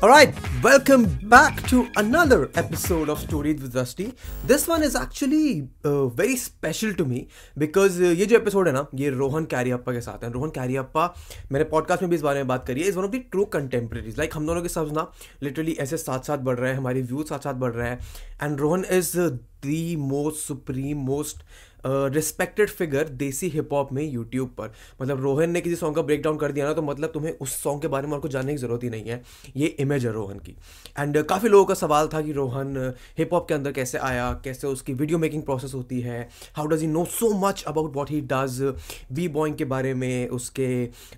Alright, welcome back to another episode of Stories with Rusty. This one is actually uh, very special to me because uh, ये जो episode है ना ये रोहन कैरियप्पा के साथ है। रोहन कैरियप्पा मैंने पॉडकास्ट में भी इस बारे में बात करी है। Is one of the true contemporaries like हम दोनों के साथ ना लिटरली ऐसे साथ साथ बढ़ रहे हैं हमारे व्यूज़ साथ साथ बढ़ रहे हैं। And Rohan is the most supreme most respected figure desi hip hop में यूट्यूब पर। मतलब रोहन ने किसी सॉन्ग का ब्रेक डाउन कर दिया ना तो मतलब तुम्हें उस सॉन्ग के बारे में और आपको जानने की ज़रूरत ही नहीं है। ये इमेज है रोहन की। एंड काफ़ी लोगों का सवाल था कि रोहन हिप हॉप के अंदर कैसे आया, कैसे उसकी वीडियो मेकिंग प्रोसेस होती है। How does he know so much about what he does b boying के बारे में, उसके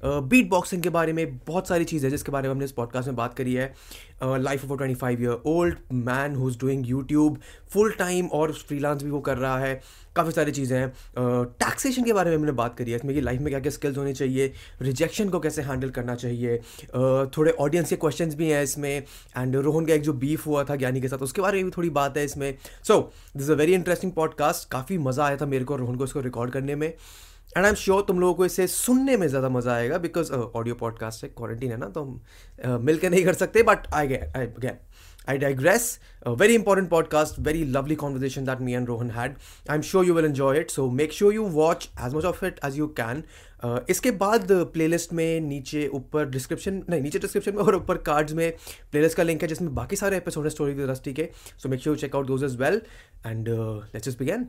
बीट बॉक्सिंग के बारे में बहुत सारी चीज़ है जिसके बारे में हमने इस पॉडकास्ट में बात करी है। Life of twenty five year old man who is doing YouTube full time और फ्रीलांस भी वो कर रहा है। काफ़ी सारी चीज़ें हैं। टैक्सेशन uh, के बारे में हमने बात करी है। इसमें कि लाइफ में क्या क्या स्किल्स होने चाहिए रिजेक्शन को कैसे हैंडल करना चाहिए। uh, थोड़े ऑडियंस के क्वेश्चंस भी हैं इसमें। एंड रोहन का एक जो बीफ हुआ था ज्ञानी के साथ उसके बारे में भी थोड़ी बात है इसमें। So this a very interesting podcast काफ़ी मज़ा आया था मेरे को रोहन को इसको रिकॉर्ड करने में। एंड आई एम श्योर तुम लोगों को इसे सुनने में ज़्यादा मज़ा आएगा बिकॉज़ ऑडियो पॉडकास्ट है क्वारंटीन है ना तो हम uh, मिल के नहीं कर सकते but I get I gain I. A very important podcast, very lovely conversation that me and Rohan had. I'm sure you will enjoy it. So make sure you watch as much of it as you can. Uh, इसके बाद playlist में नीचे ऊपर description नहीं नीचे description में और ऊपर कार्ड्स में प्लेलिस्ट का लिंक है जिसमें बाकी सारे एपिसोड है स्टोरी विद रस्टी के so make sure check out those as well and let's begin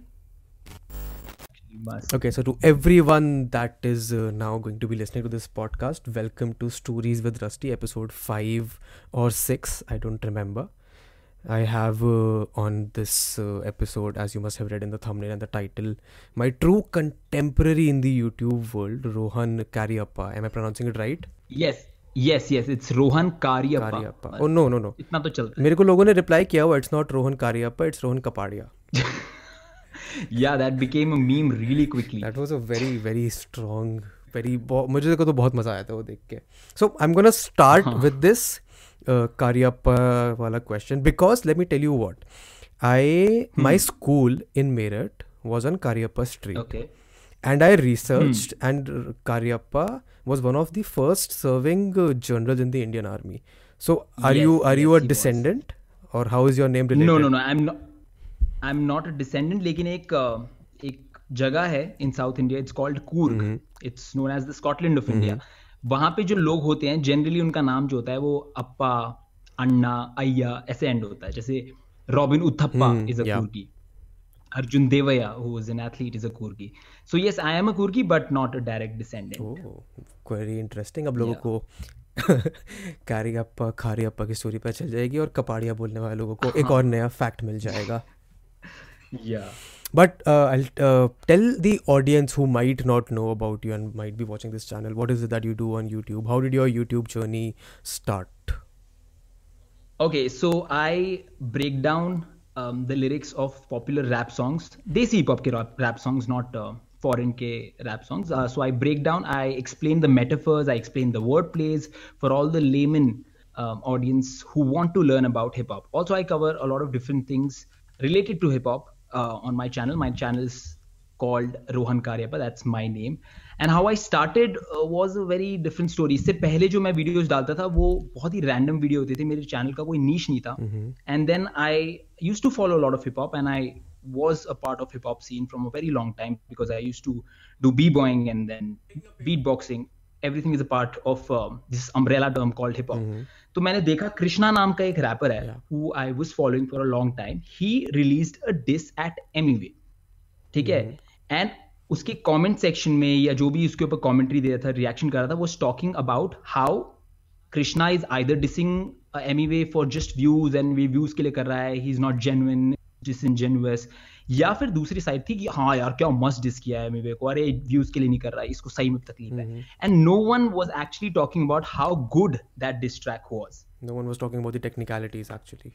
Okay, so to everyone that is uh, now going to be listening to this podcast, welcome to Stories with Rusty, episode 5 or 6, I don't remember. I have uh, on this uh, episode, as you must have read in the thumbnail and the title, my true contemporary in the YouTube world, Rohan Cariappa. Am I pronouncing it right? Yes. yes yes it's rohan karyappa Kariappa oh no no no इतना तो चलता है मेरे को लोगों ने reply किया हुआ it's not Rohan Cariappa it's Rohan Kapadia yeah that became a meme really quickly that was a very very strong very मुझे को तो बहुत मजा आया था वो देख के so I am gonna start with this Cariappa वाला question because let me tell you what I my school in Meerut was on Cariappa Street. Okay. And I researched, hmm. and Cariappa was one of the first serving uh, generals in the Indian Army. So, are yes, you are yes, you a descendant, was. or how is your name related? No, no, no. I'm not. I am not a descendant लेकिन एक एक जगह है in South India it's called Coorg it's known as the Scotland of India वहाँ पे जो लोग होते हैं जनरली उनका नाम जो होता है वो अप्पा अन्ना अय्या ऐसे एंड होता है. जैसे Robin Uthappa is a Coorgi Arjun Devaiah who was an athlete is a Coorgi so yes I am a Coorgi but not a direct descendant very interesting अब लोगों को कारी अप्पा खारी अप्पा की स्टोरी पर चल जाएगी और कपाड़िया बोलने वाले लोगों को एक हाँ। और नया फैक्ट मिल जाएगा। Yeah but uh, i'll uh, tell the audience who might not know about you and might be watching this channel what is it that you do on youtube how did your youtube journey start okay so i break down um, the lyrics of popular rap songs desi hip hop rap, songs not uh, foreign K rap songs. Uh, so I break down, I explain the metaphors, I explain the word plays for all the layman um, audience who want to learn about hip hop. Also, I cover a lot of different things related to hip hop uh, on my channel. My channel is called Rohan Karyappa. That's my name. And how I started uh, was a very different story. इससे पहले जो मैं videos डालता था वो बहुत ही random video होते थे मेरे चैनल का कोई नीच नहीं था and then I use to follow lot of hip hop and I was a part of hip hop scene from a very long time because I used to do b-boying and then beatboxing. Everything is a part of uh, this umbrella term called hip hop. Mm-hmm. तो मैंने देखा कृष्णा नाम का एक rapper है who I was following for a long time he released a diss at Emiway ठीक है and hmm. उसके कमेंट सेक्शन में या जो भी उसके ऊपर कमेंट्री दे रहा था रिएक्शन कर रहा था वो talking about how Krishna is either dissing Emiway for just views and we views के लिए कर रहा है he is not genuine disingenuous या फिर दूसरी साइड थी कि हाँ यार क्या मस्त डिस किया है मिवे को। अरे व्यूज़ के लिए नहीं कर रहा है इसको सही में तकलीफ़ है। And no one was actually talking about how good that diss track was no one was talking about the technicalities actually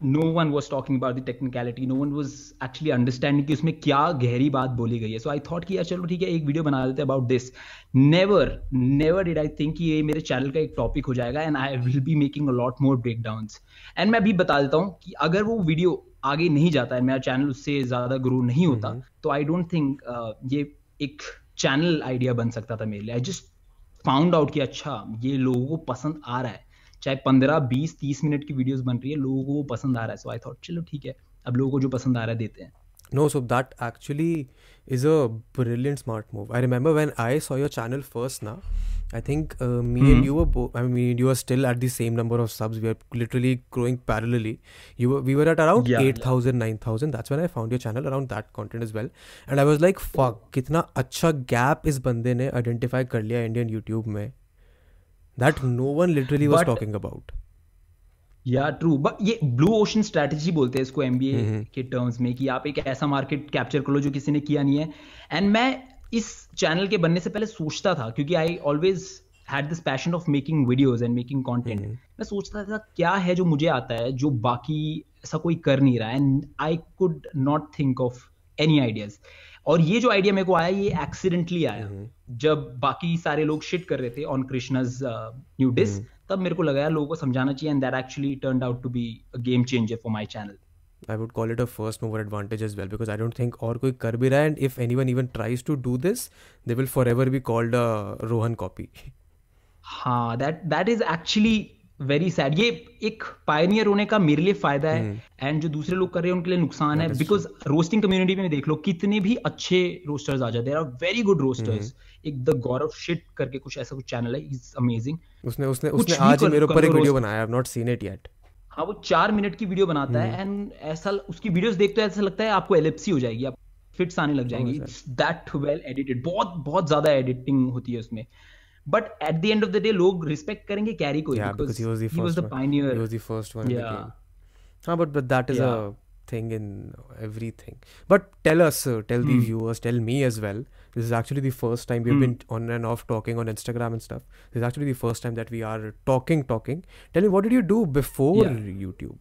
no one was talking about the technicality no one was actually understanding की उसमें क्या गहरी बात बोली गई है। So I thought कि यार चलो ठीक है एक वीडियो बना देते हैं about this never never did I think ये मेरे चैनल का एक टॉपिक हो जाएगा and I will be making a lot more breakdown and मैं अभी बता देता हूँ कि अगर वो वीडियो आगे नहीं जाता है मेरा चैनल उससे ज़्यादा ग्रो नहीं होता mm-hmm. तो आई डोंट थिंक ये एक चैनल आइडिया बन सकता था मेरे लिए। आई जस्ट फाउंड आउट कि अच्छा ये लोगों को पसंद आ रहा है। चाहे पंद्रह बीस तीस मिनट की वीडियोस बन रही है लोगों को पसंद आ रहा है। सो आई थॉट चलो ठीक है अब लोगों को जो पसंद आ रहा है देते हैं। No, so that actually is a brilliant smart move. I remember when I saw your channel first now, I think uh, me Mhm. and you were both, I mean, you were still at the same number of subs. We were literally growing parallelly. You were, we were at around Yeah, yeah. 8,000, 9,000. That's when I found your channel around that content as well. And I was like, fuck, कितना अच्छा gap इस बंदे ने identify कर लिया Indian YouTube में. That no one literally was But- talking about. या true but ये ब्लू ओशन स्ट्रेटजी बोलते हैं इसको एमबीए ए के टर्म्स में कि आप एक ऐसा मार्केट कैप्चर कर लो जो किसी ने किया नहीं है। एंड मैं इस चैनल के बनने से पहले सोचता था क्योंकि I always had this passion of making videos and making content मैं सोचता था क्या है जो मुझे आता है जो बाकी ऐसा कोई कर नहीं रहा है। And I could not think of any ideas और ये जो आइडिया मेरे को आया ये एक्सीडेंटली आया। जब बाकी सारे लोग शिट कर रहे थे ऑन कृष्णाज न्यू डिस तब मेरे को लगा यार लोगों को समझाना चाहिए and that actually turn out to be a game changer for my channel I would call it a first mover advantage as well because I don't think और कोई कर भी रहा है and if anyone even tries to do this, they will forever be called a Rohan copy. हाँ that that is actually very sad ये एक pioneer होने का मेरे लिए फ़ायदा है एंड जो दूसरे लोग कर रहे हैं उनके लिए नुकसान है बिकॉज़ रोस्टिंग कम्युनिटी में देख लो कितने भी अच्छे रोस्टर्स आ जाते हैं आर वेरी गुड रोस्टर्स एक द गौरव शिट करके कुछ ऐसा कुछ चैनल है इज़ अमेजिंग उसने उसने उसने आज मेरे ऊपर एक वीडियो बनाया I have not seen it yet हाँ वो चार मिनट की वीडियो बनाता है एंड ऐसा उसकी वीडियोस देखते हो ऐसा लगता है आपको एलिप्सी हो जाएगी आप फिट्स आने लग जाएँगी. दैट वेल एडिटेड बहुत बहुत ज़्यादा एडिटिंग होती है उसमें. But at the end of the day, log respect karenge carry ko. Yeah, because, because he was the first. He was the pioneer. One. He was the first one. Yeah. Ah, but but that is yeah. a thing in everything. But tell us, uh, tell mm. the hmm. viewers, tell me as well. This is actually the first time we've mm. been on and off talking on Instagram and stuff. This is actually the first time that we are talking, talking. Tell me, what did you do before yeah. YouTube?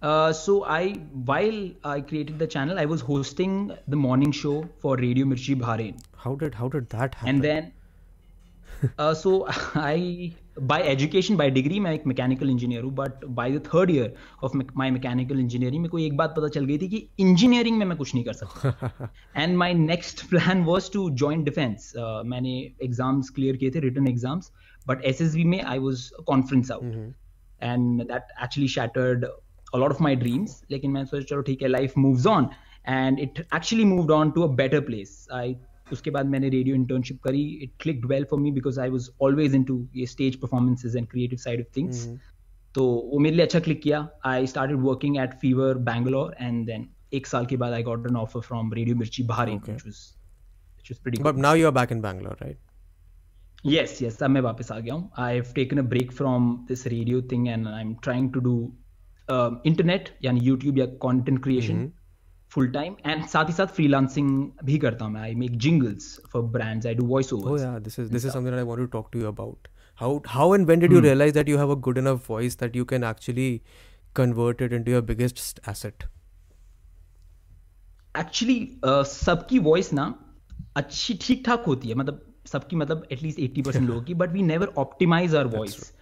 Uh, so I, while I created the channel, I was hosting the morning show for Radio Mirchi Bahrain. How did how did that happen? And then uh, so I, by education, by degree, मैं एक mechanical engineer हूँ but by the third year of my mechanical engineering में कोई एक बात पता चल गई थी कि इंजीनियरिंग में मैं कुछ नहीं कर सकता। And my next plan was to join defence मैंने एग्ज़ाम्स क्लियर किए थे रिटर्न एग्ज़ाम्स बट एसएसबी में I was conference out and that actually shattered a lot of my dreams. लेकिन मैं सोचा चलो ठीक है life moves on and it actually moved on to a better place I उसके बाद मैंने रेडियो इंटर्नशिप करी। It click well for me because I was always into ये stage performances and creative side of things तो वो मेरे लिए अच्छा क्लिक किया। I started working at Fever Bangalore and then एक साल के बाद I got an offer from Radio Mirchi Bahrain but now you are back in Bangalore, right? yes yes अब मैं वापस आ गया हूँ। I have taken a break from this radio thing and I am trying to do internet यानी YouTube या content creation full time and साथ ही साथ फ्रीलांसिंग भी करता हूँ मैं। I make jingles for brands I do voice overs oh yeah this is this is something I want to talk to you about how how and when did you realise that you have a good enough voice that you can actually convert it into your biggest asset actually सबकी voice ना अच्छी ठीक ठाक होती है। मतलब सबकी मतलब एटलीस्ट 80% लोगों की but we never optimise our voice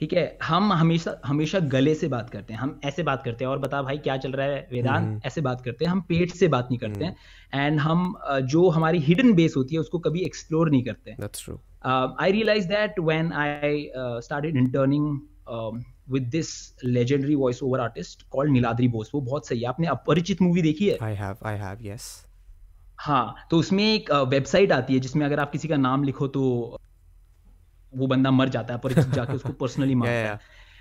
ठीक है? हम हमेशा हमेशा गले से बात करते हैं। हम ऐसे बात करते हैं और बता भाई क्या चल रहा है वेदांत? ऐसे बात करते हैं। हम पेट से बात नहीं करते हैं। एंड हम जो हमारी हिडन बेस होती है उसको कभी एक्सप्लोर नहीं करते। हैं realized that when I uh, started interning um, with this legendary voiceover artist called Niladri Bose वो बहुत सही है। आपने अपरिचित मूवी देखी है? I have I have yes. हाँ तो उसमें एक वेबसाइट आती है जिसमें अगर आप किसी का नाम लिखो तो वो बंदा मर जाता है अपरिचित जाके उसको पर्सनली मारता है।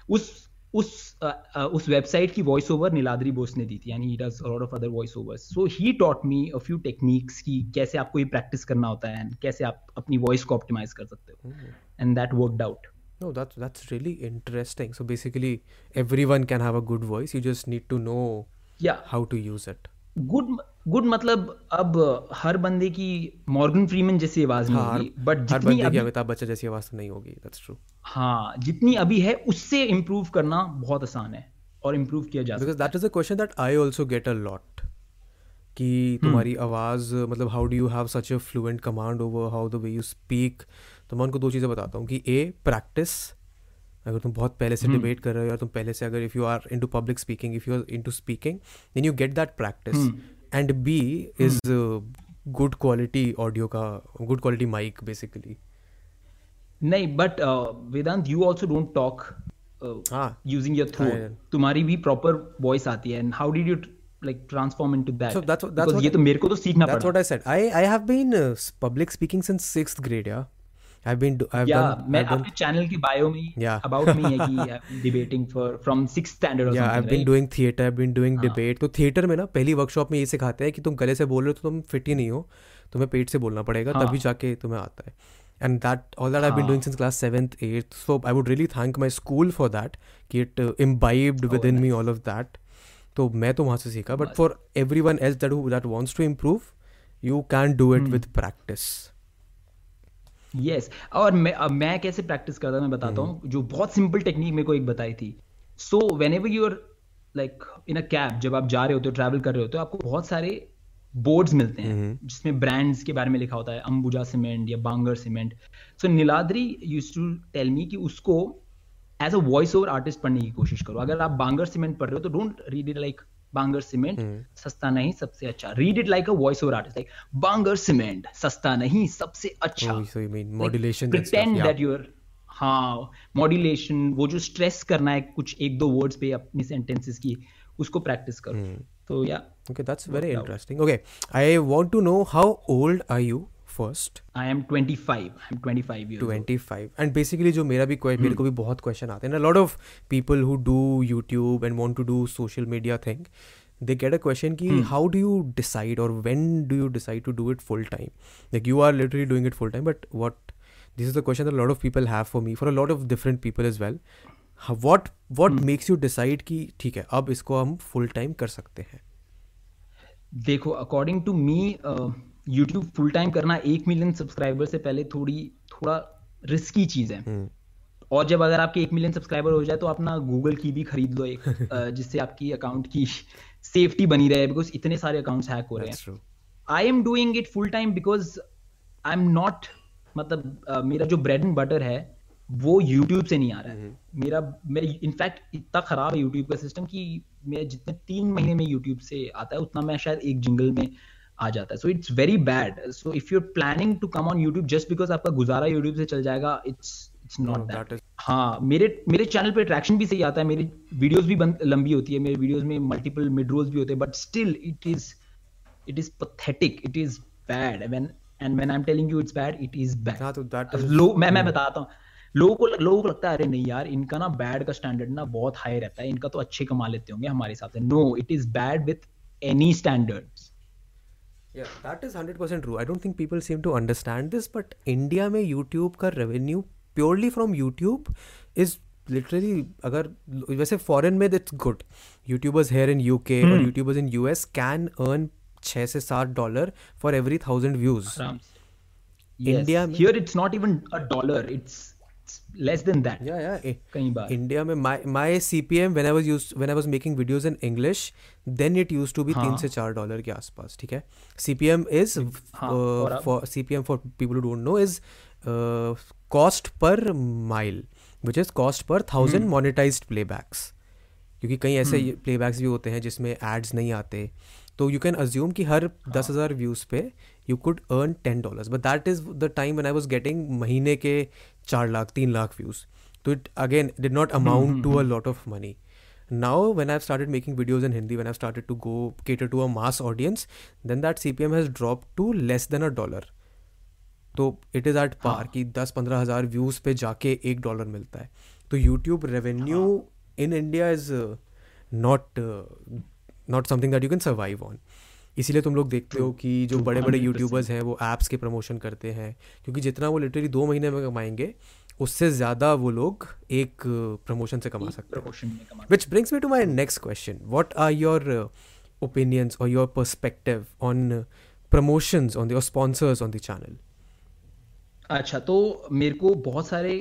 उस उस अ, अ, उस वेबसाइट की वॉइस ओवर नीलाद्री बोस ने दी थी यानी he does lot of other voice overs so he taught me a few techniques की कैसे आपको ये प्रैक्टिस करना होता है एंड कैसे आप अपनी वॉइस को ऑप्टिमाइज कर सकते हो। And that worked out No, that's that's really interesting. So basically, everyone can have a good voice. You just need to know या how to use it. Good good मतलब अब हर बंदे की मॉर्गन फ्रीमैन जैसी आवाज़ नहीं हाँ, होगी बट हर जितनी बंदे की अभी अमिताभ बच्चन जैसी आवाज़ तो नहीं होगी. That's true. हाँ जितनी अभी है उससे इम्प्रूव करना बहुत आसान है और इम्प्रूव किया जा सकता Because that is a question that I also get a lot. कि तुम्हारी आवाज़ मतलब how do you have such a fluent command over how the way you speak तो मैं उनको दो चीज़ें बताता हूँ कि ए प्रैक्टिस अगर तुम बहुत पहले से डिबेट कर रहे हो या तुम पहले से अगर if you are into public speaking if you are into speaking then you get that practice and be is good quality audio का गुड क्वालिटी माइक बेसिकली नहीं but Vedant you also don't talk using your throat तुम्हारी भी proper voice आती है and how did you like transform into that? So that's what- that's Because what- ये तो मेरे को तो सीखना That's पड़ा। what I said. I I have been uh, public speaking since sixth grade. Yeah, I've been do, I've yeah, done, I've आपके channel के bio में yeah. about में है debating for from sixth standard yeah, I've been right? doing theater, I've been doing हाँ। debate. तो theatre में ना पहली वर्कशॉप में ये सिखाते हैं कि तुम गले से बोल रहे हो तो तुम फिट ही नहीं हो तुम्हें पेट से बोलना पड़ेगा तभी हाँ। जाके तुम्हें आता है। And that all that I been doing since class seventh eighth so I would really thank my school for that कि it imbibed within me all of that तो मैं तो वहाँ से सीखा but for everyone as that that wants to improve you can do it with practice yes और मैं अब मैं कैसे प्रैक्टिस करता मैं बताता हम्म। हूँ। जो बहुत सिंपल टेक्निक मेरे को एक बताई थी। So whenever you are like in a cab जब आप जा रहे होते हो ट्रैवल कर रहे होते हो आपको बहुत सारे बोर्ड्स मिलते हम्म। हैं जिसमें ब्रांड्स के बारे में लिखा होता है अंबुजा सीमेंट या Bangar cement so Niladri use to tell me कि उसको as a voice over artist पढ़ने की कोशिश करो। अगर आप बांगर सीमेंट पढ़ रहे हो तो don't read it like Bangar cement hmm. सस्ता नहीं सबसे अच्छा read it like a voice over artist like Bangar cement सस्ता नहीं सबसे अच्छा so you mean modulation and stuff, pretend. That your हाँ मॉड्यूलेशन वो जो स्ट्रेस करना है कुछ एक दो वर्ड्स पे अपनी सेंटेंसेस की उसको प्रैक्टिस करो हम्म। तो या Okay, that's very out. interesting. Okay, I want to know how old are first? I am 25 I am 25 years old. 25 and basically जो मेरा भी मेरे को भी बहुत क्वेश्चन आते हैं a lot of people who do YouTube and want to do social media thing they get a question कि how do you decide or when do you decide to do it full time like you are literally doing it full time but what this is the question that a lot of people have for me for a lot of different people as well How- what what makes you decide कि ठीक है अब इसको हम full time कर सकते हैं देखो according to me YouTube full time करना एक मिलियन सब्सक्राइबर से पहले थोड़ी थोड़ा रिस्की चीज़ है। और जब अगर आपके एक मिलियन सब्सक्राइबर हो जाए तो अपना गूगल की भी खरीद लो एक जिससे आपकी अकाउंट की सेफ्टी बनी रहे बिकॉज़ इतने सारे अकाउंट्स हैक हो रहे हैं। I am doing it full time because I am not मतलब अ, मेरा जो ब्रेड एंड बटर है वो यूट्यूब से नहीं आ रहा है। मेरा मैं इनफैक्ट इतना खराब है यूट्यूब का सिस्टम कि मैं जितने तीन महीने में यूट्यूब से आता है उतना मैं शायद एक जिंगल में आ जाता है। So it's very bad so if you are planning to come on YouTube just because आपका गुजारा यूट्यूब से चल जाएगा इट्स इट्स नॉट दैट हाँ मेरे मेरे चैनल पे अट्रैक्शन भी सही आता है। मेरी वीडियोस भी लंबी होती है। मेरे वीडियोस में मल्टीपल मिड रोल्स भी होते हैं। But still it is it is pathetic. It is bad. When and when i'm telling you it's bad it is bad. हाँ, तो अब is- मैं मैं बताता हूँ। लोगों को लोगों को लगता है अरे नहीं यार इनका ना बैड का स्टैंडर्ड ना बहुत हाई रहता है। इनका तो अच्छे कमा लेते होंगे हमारे हिसाब से। No it is bad with any standards Yeah, that is 100% true. I don't think people seem to understand this, but India में YouTube का revenue purely from YouTube is literally अगर वैसे foreign में it's good. YouTubers here in UK or YouTubers in US can earn छः से सात dollar for every thousand views. India में- here it's not even a dollar less than that Yeah, yeah. eh, कई बार India में my my CPM when I was used when I was making videos in English then it used to be तीन हाँ। से चार dollar के आसपास ठीक है CPM is हाँ, uh, for CPM for people who don't know is uh, cost per mile which is cost per thousand hmm. monetized playbacks क्योंकि कई ऐसे प्लेबैक्स भी होते हैं जिसमें एड्स नहीं आते तो यू कैन अज्यूम कि हर दस हज़ार व्यूज़ पे you could earn ten dollars but that is the time one I was getting महीने के चार लाख तीन लाख व्यूज़ तो it again did not amount to a lot of money now now when i've started making videos in hindi when i've started to go cater to a mass audience then that cpm has dropped to less than a dollar. तो it is at par कि दस पंद्रह हज़ार views पे जाके एक dollar मिलता है. तो YouTube revenue in India is not not something that you can survive on इसीलिए तुम लोग देखते हो कि जो बड़े बड़े यूट्यूबर्स हैं वो ऐप्स के प्रमोशन करते हैं। क्योंकि जितना वो लिटरली दो महीने में कमाएँगे उससे ज़्यादा वो लोग एक प्रमोशन से कमा सकते हैं। प्रमोशन में कमा Which brings me to my next question. What are your uh, opinions or your perspective on uh, promotions on the or sponsors on the channel? अच्छा तो मेरे को बहुत सारे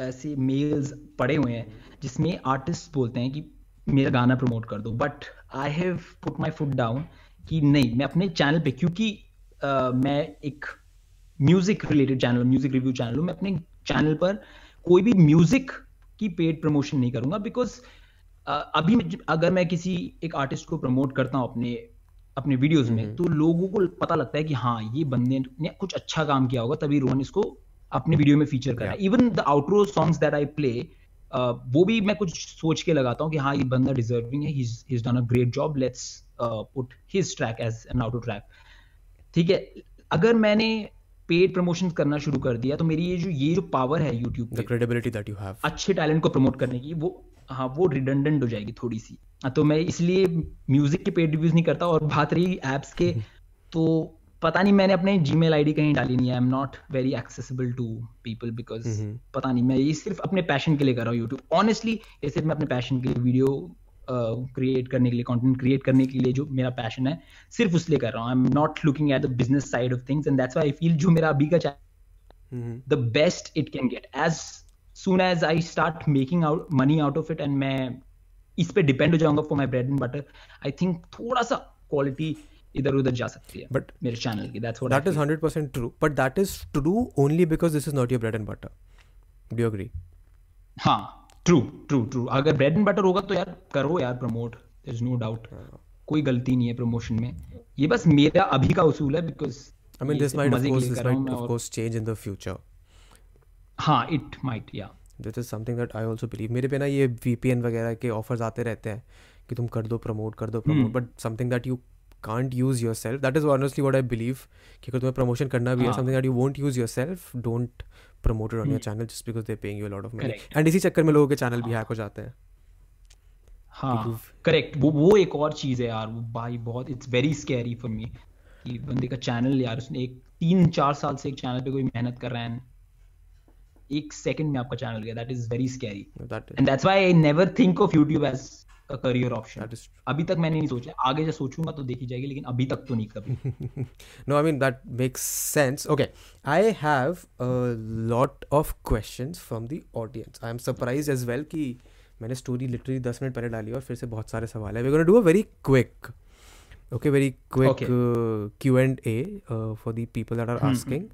ऐसे मेल्स पड़े हुए हैं जिसमें आर्टिस्ट बोलते हैं कि मेरा गाना प्रमोट कर दो। But I have put my foot down कि नहीं मैं अपने चैनल पे क्योंकि मैं एक music related channel music review channel हूँ मैं अपने चैनल पर कोई भी म्यूज़िक की पेड प्रमोशन नहीं करूँगा बिकॉज़ अभी अगर मैं किसी एक आर्टिस्ट को प्रमोट करता हूँ अपने अपने वीडियोस में तो लोगों को पता लगता है कि हाँ ये बंदे ने कुछ अच्छा काम किया होगा तभी रोहन इसको अपने वीडियो में फीचर करा even the outro songs that I play वो भी मैं कुछ सोच के लगाता हूँ कि हाँ ये बंदा डिजर्विंग है he done a great job let's put his track as an outro track ठीक है अगर मैंने पेड प्रमोशन करना शुरू कर दिया तो मेरी ये जो ये जो पावर है YouTube the credibility that you have अच्छे टैलेंट को प्रमोट करने की वो हाँ वो रिडंडेंट हो जाएगी थोड़ी सी हाँ, तो मैं इसलिए म्यूज़िक के पेड रिव्यूज़ नहीं करता और बात रही एप्स के तो पता नहीं मैंने अपने जी मेल आई कहीं डाली नहीं है। I am not very accessible to people because पता नहीं मैं ये सिर्फ़ अपने पैशन के लिए कर रहा हूँ यूट्यूब ऑनेस्टली ये सिर्फ़ मैं अपने पैशन के लिए वीडियो क्रिएट uh, करने के लिए कंटेंट क्रिएट करने के लिए जो मेरा पैशन है सिर्फ़ उस लिए कर रहा हूँ। I am not looking at the business side of things and that's I feel जो मेरा अभी का the best it can get as soon as I start making out money out of it and मैं इस पर depend हो जाऊँगा for my bread and butter I think थोड़ा सा क्वालिटी इधर उधर जा सकती है बट मेरे चैनल की that's that is 100% true but that is true only because this is not your bread and butter do you agree हाँ ट्रू ट्रू ट्रू अगर ब्रेड एंड बटर होगा तो यार करो यार promote there is no doubt कोई गलती नहीं है प्रमोशन में। ये बस मेरा अभी का उसूल है because I mean this might of course this might of course change in the future हाँ इट माइट या this is something that I also believe मेरे पे ना ये वीपीएन वगैरह के ऑफर्स आते रहते हैं कि तुम कर दो प्रमोट कर दो promote but something that you can't use yourself. That is honestly what i believe. कि अगर तुम्हें प्रमोशन करना भी है that you won't use yourself don't promote it on your channel just because they're paying you a lot of money. And इसी चक्कर में लोगों के चैनल भी हैक हो जाते हैं। हाँ। करेक्ट वो वो एक और चीज़ है यार वो भाई बहुत it's very scary for me कि बंदे का चैनल यार उसने एक तीन चार साल से एक चैनल पे कोई मेहनत कर रहा है एक सेकंड में आपका चैनल गया that is very scary and that's why I never think of YouTube as career option. अभी तक मैंने नहीं सोचा। आगे जब सोचूँगा तो देखी जाएगी लेकिन अभी तक तो नहीं कभी। No I mean that makes sense okay I have lot of question from the audience I am surprise as well कि मैंने स्टोरी लिटरली दस मिनट पहले डाली और फिर से बहुत सारे सवाल है। We do a very quick okay very quick Q and A for the people that are asking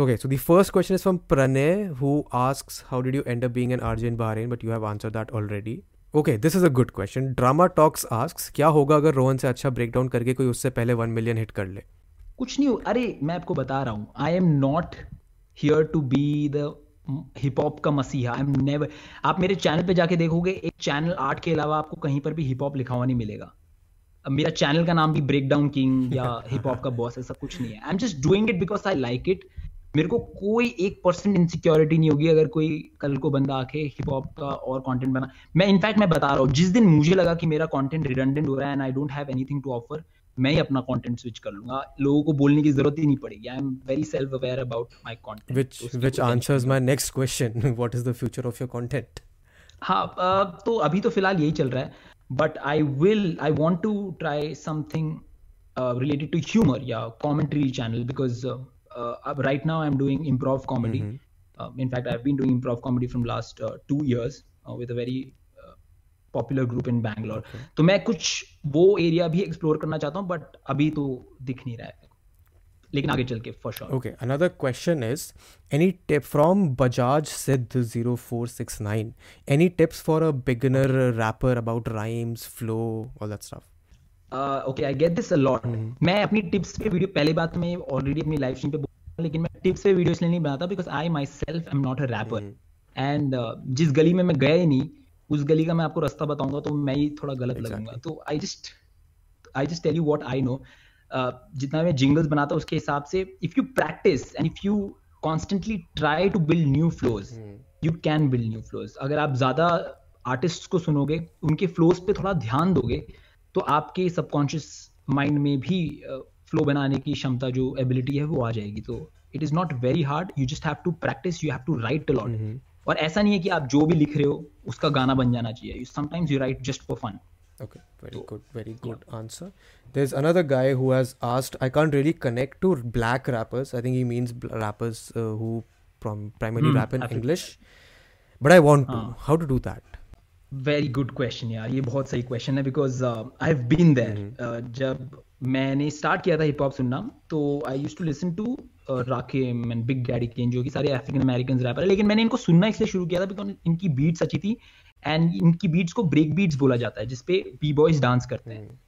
okay so the first question is from Pranay who ask how did you end up being an RJ in Bahrain but you have answer that already Okay, this is a good question. Drama Talks asks, क्या होगा अगर रोहन से अच्छा break down करके कोई उससे पहले one million hit कर ले? कुछ नहीं अरे मैं आपको बता रहा हूँ। I am not here to be the hip hop का मसीहा। आई एम नेवर आप मेरे चैनल पे जाके देखोगे एक चैनल आर्ट के अलावा आपको कहीं पर भी हिप हॉप लिखा हुआ नहीं मिलेगा। मेरा चैनल का नाम भी ब्रेक डाउन किंग या हिप हॉप का बॉस ऐसा कुछ नहीं है। I am just doing it because I like it मेरे को कोई एक परसेंट इनसिक्योरिटी नहीं होगी अगर कोई कल को बंदा आके हिप हॉप का और कंटेंट बना। मैं इनफैक्ट मैं बता रहा हूँ जिस दिन मुझे लगा कि मेरा कंटेंट रिडंडेंट हो रहा है and I don't have anything to offer मैं ही अपना कंटेंट स्विच कर लूँगा। लोगों को बोलने की ज़रूरत ही नहीं पड़ेगी। I am very self aware about my content which which answers my next question what is the future of your content हाँ तो अभी तो फ़िलहाल यही चल रहा है। But I will I want to try something related to humour या commentary channel because uh, right now i'm doing improv comedy. Mm-hmm. uh, in fact i've been doing improv comedy from last uh, two years uh, with a very popular group in Bangalore तो मैं कुछ वो एरिया भी एक्सप्लोर करना चाहता हूँ बट अभी तो दिख नहीं रहा है। लेकिन आगे चल के for sure okay another question is any tip from Bajaj Siddh 0469 any tips for a beginner rapper about rhymes flow all that stuff okay I get this a lot मैं अपनी टिप्स पे वीडियो पहले बात में already अपनी live stream पे लेकिन मैं टिप्स पे वीडियो इसलिए नहीं बनाता because I myself am not a rapper and जिस गली में मैं गया ही नहीं उस गली का मैं आपको रास्ता बताऊँगा तो मैं ही थोड़ा गलत exactly. लगूँगा। तो I just I just tell you what I know जितना मैं जिंगल्स बनाता हूँ उसके हिसाब से if you practice and if you constantly try to build new flows you can build new flows अगर आप ज़्यादा आर्टिस्ट को सुनोगे उनके फ्लोज पे थोड़ा ध्यान दोगे तो आपके सबकॉन्शियस माइंड में भी फ्लो बनाने की क्षमता जो एबिलिटी है वो आ जाएगी। तो it is not very hard you just have to practice you have to write a lot और ऐसा नहीं है कि आप जो भी लिख रहे हो उसका गाना बन जाना चाहिए। Sometimes you write just for fun okay very good very good answer there is another guy who has asked I can't really connect to black rappers I think he means rappers who primary rap in English but I want to how to do that Very good question यार ये बहुत सही question है because I have been there जब मैंने start किया था hip hop सुनना तो I use to listen to Rakim and Big Daddy Kane जो कि सारे अफ्रीकन अमेरिकन रैपर है लेकिन मैंने इनको सुनना इसलिए शुरू किया था बिकॉज़ इनकी बीट्स अच्छी थी एंड इनकी बीट्स को ब्रेक बीट्स बोला जाता है जिसपे बी बॉयज़ डांस करते हैं।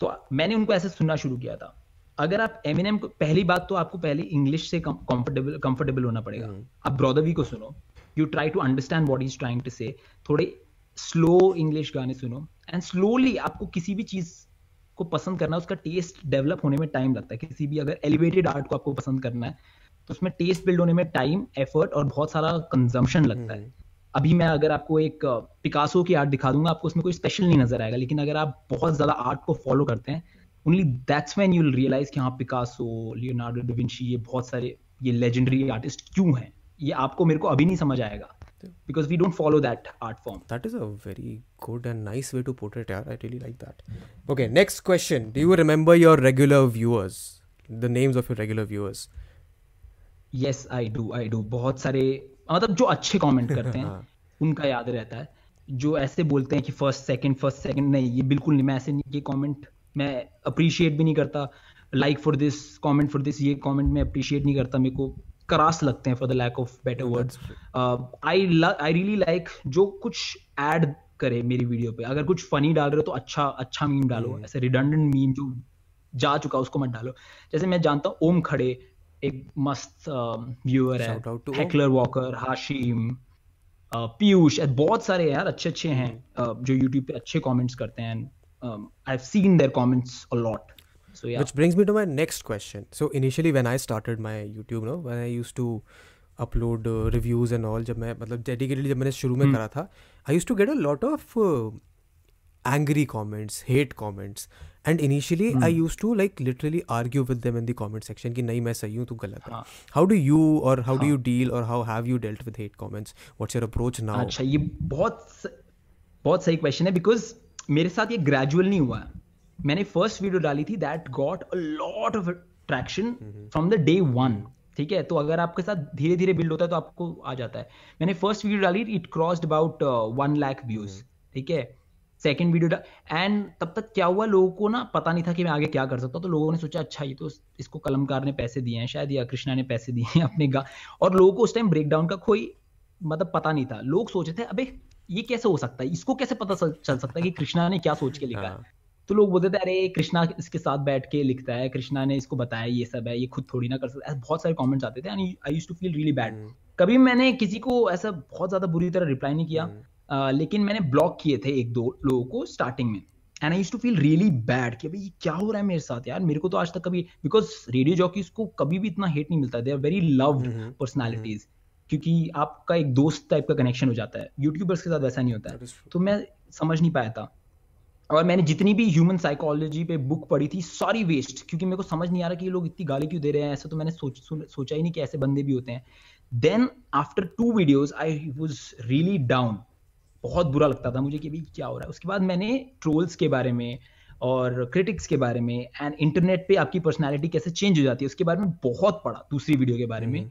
तो मैंने उनको ऐसे सुनना शुरू किया था। अगर आप एमिनेम को पहली बात तो आपको पहले इंग्लिश से कंफर्टेबल कंफर्टेबल होना पड़ेगा। आप ब्रॉदरवी को सुनो। You try to understand what is trying to say थोड़े स्लो इंग्लिश गाने सुनो एंड स्लोली आपको किसी भी चीज़ को पसंद करना उसका टेस्ट डेवलप होने में टाइम लगता है। किसी भी अगर एलिवेटेड आर्ट को आपको पसंद करना है तो उसमें टेस्ट बिल्ड होने में टाइम एफर्ट और बहुत सारा कंजम्पशन लगता है। अभी मैं अगर आपको एक पिकासो की आर्ट दिखा दूँगा आपको उसमें कोई स्पेशल नहीं नज़र आएगा लेकिन अगर आप बहुत ज़्यादा आर्ट को फॉलो करते हैं only that's when you realize कि हाँ पिकासो लियोनार्डो डिविंची ये बहुत सारे ये लेजेंडरी आर्टिस्ट क्यों हैं? ये आपको मेरे को अभी नहीं समझ आएगा। सकते because we don't follow that art form that is a very good and nice way to portrait यार I really like that okay next question do you remember your regular viewers the names of your regular viewers yes I do I do बहुत सारे मतलब जो अच्छे comment करते हैं उनका याद रहता है। जो ऐसे बोलते हैं कि फ़र्स्ट सेकंड फ़र्स्ट सेकंड नहीं ये बिल्कुल नहीं मैं ऐसे नहीं ये कमेंट मैं अप्रिशिएट भी नहीं करता। Like for this comment for this ये कमेंट मैं अप्रिशिएट नहीं करता मेरे को। करास लगते हैं for the lack of better words I I really like जो कुछ ऐड करे मेरी वीडियो पे। अगर कुछ फनी डाल रहे हो तो अच्छा अच्छा मीम डालो। Hmm. ऐसे रिडंडेंट मीम जो जा चुका उसको मत डालो। जैसे मैं जानता हूँ ओम खड़े एक मस्त व्यूअर है। हेकलर वॉकर हाशिम पीयूष बहुत सारे यार अच्छे अच्छे हैं uh, जो यूट्यूब पे अच्छे कमेंट्स करते हैं। I have seen their comments a lot so yeah. Which brings me to my next question. So initially when i started my youtube no when i used to upload reviews and all जब मैं मतलब dedicatedly जब मैंने शुरू में हम्म। करा था I use to get a lot of angry comments hate comments and initially I use to like literally argue with them in the comment section कि नहीं मैं सही हूँ तू गलत है। हाउ डू यू और हाउ डू यू डील और how have you dealt with hate comments what's your approach now अच्छा ये बहुत बहुत सही क्वेश्चन है बिकॉज़ मेरे साथ ये ग्रेजुअल नहीं हुआ। है मैंने फ़र्स्ट वीडियो डाली थी that got a lot of traction from the day one ठीक है? तो अगर आपके साथ धीरे धीरे बिल्ड होता है तो आपको आ जाता है। मैंने फ़र्स्ट वीडियो डाली it crossed about one lakh views ठीक है? सेकेंड वीडियो एंड तब तक क्या हुआ? लोगों को ना पता नहीं था कि मैं आगे क्या कर सकता तो लोगों ने सोचा अच्छा ये तो इसको कलमकार ने पैसे दिए हैं शायद या कृष्णा ने पैसे दिए हैं अपने गा और लोगों को उस टाइम ब्रेक डाउन का कोई मतलब पता नहीं था। लोग सोचे थे अबे ये कैसे हो सकता है? इसको कैसे पता चल सकता है कि कृष्णा ने क्या सोच के लिखा है? हाँ। तो लोग बोलते थे अरे कृष्णा इसके साथ बैठ के लिखता है कृष्णा ने इसको बताया ये सब है ये खुद थोड़ी ना कर सकता है। बहुत सारे कमेंट्स आते थे and I use to feel really bad कभी मैंने किसी को ऐसा बहुत ज़्यादा बुरी तरह रिप्लाई नहीं किया uh, लेकिन मैंने ब्लॉक किए थे एक दो लोगों को स्टार्टिंग में। And I use to feel really bad कि भाई क्या हो रहा है मेरे साथ यार? मेरे को तो आज तक कभी बिकॉज़ रेडियो जॉकीज को कभी भी इतना हेट नहीं मिलता। They are very loved personalities क्योंकि आपका एक दोस्त टाइप का कनेक्शन हो जाता है। यूट्यूबर्स के साथ वैसा नहीं होता है। तो मैं समझ नहीं पाया था। और मैंने जितनी भी ह्यूमन साइकोलॉजी पे बुक पढ़ी थी सारी वेस्ट क्योंकि मेरे को समझ नहीं आ रहा कि ये लोग इतनी गाली क्यों दे रहे हैं ऐसा तो मैंने सोच सोचा ही नहीं कि ऐसे बंदे भी होते हैं। Then after two videos I was really down बहुत बुरा लगता था मुझे कि भाई क्या हो रहा है। उसके बाद मैंने ट्रोल्स के बारे में और क्रिटिक्स के बारे में एंड इंटरनेट पे आपकी पर्सनैलिटी कैसे चेंज हो जाती है उसके बारे में बहुत पढ़ा दूसरी वीडियो के बारे में। एंड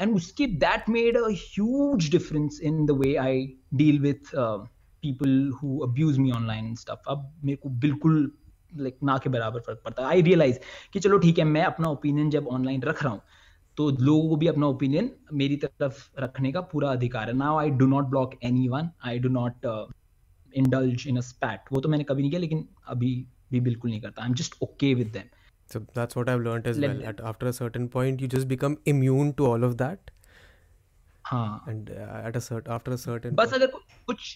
हम्म। उसके that made a huge difference in the way I deal with people who abuse me online stuff अब मेरे को बिल्कुल लाइक ना के बराबर फ़र्क पड़ता है आई रियलाइज़ कि चलो ठीक है मैं अपना ओपिनियन जब ऑनलाइन रख रहा हूँ तो लोगों को भी अपना ओपिनियन मेरी तरफ़ रखने का पूरा अधिकार है now I do not block any one I do not indulge in a spat वो तो मैंने कभी नहीं किया लेकिन अभी भी बिल्कुल नहीं करता I am just okay with them So that's what I've learned as Let well. At, after a certain point, you just become immune to all of that. हाँ. And uh, at a certain after a certain. बस अगर कुछ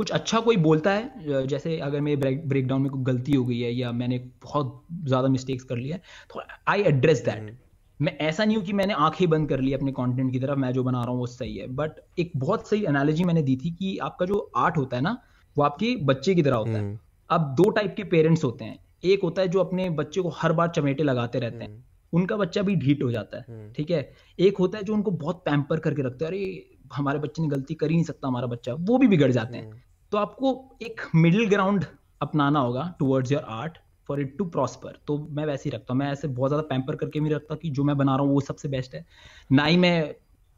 कुछ अच्छा कोई बोलता है जैसे अगर मेरे ब्रेक ब्रेक डाउन में कोई गलती हो गई है या मैंने बहुत ज़्यादा मिस्टेक्स कर लिया है तो आई एड्रेस दैट मैं ऐसा नहीं हूँ कि मैंने आँखें बंद कर ली अपने कंटेंट की तरफ़ मैं जो बना रहा हूँ वो सही है। बट एक बहुत सही एनालॉजी मैंने दी थी कि आपका जो आर्ट होता है ना वो आपके बच्चे की तरह होता है। हम्म। अब दो टाइप के पेरेंट्स होते हैं। एक होता है जो अपने बच्चे को हर बार चमेटे लगाते रहते हैं। हम्म। उनका बच्चा भी ढीट हो जाता है हम्म। ठीक है? एक होता है जो उनको बहुत पैम्पर करके रखते हैं अरे हमारे बच्चे ने गलती कर ही नहीं सकता हमारा बच्चा। वो भी बिगड़ जाते हैं। तो आपको एक मिडिल ग्राउंड अपनाना होगा towards your art for it to prosper तो मैं वैसे ही रखता हूँ। मैं ऐसे बहुत ज़्यादा पैम्पर करके भी रखता हूँ कि जो मैं बना रहा हूँ वो सबसे बेस्ट है। ना ही मैं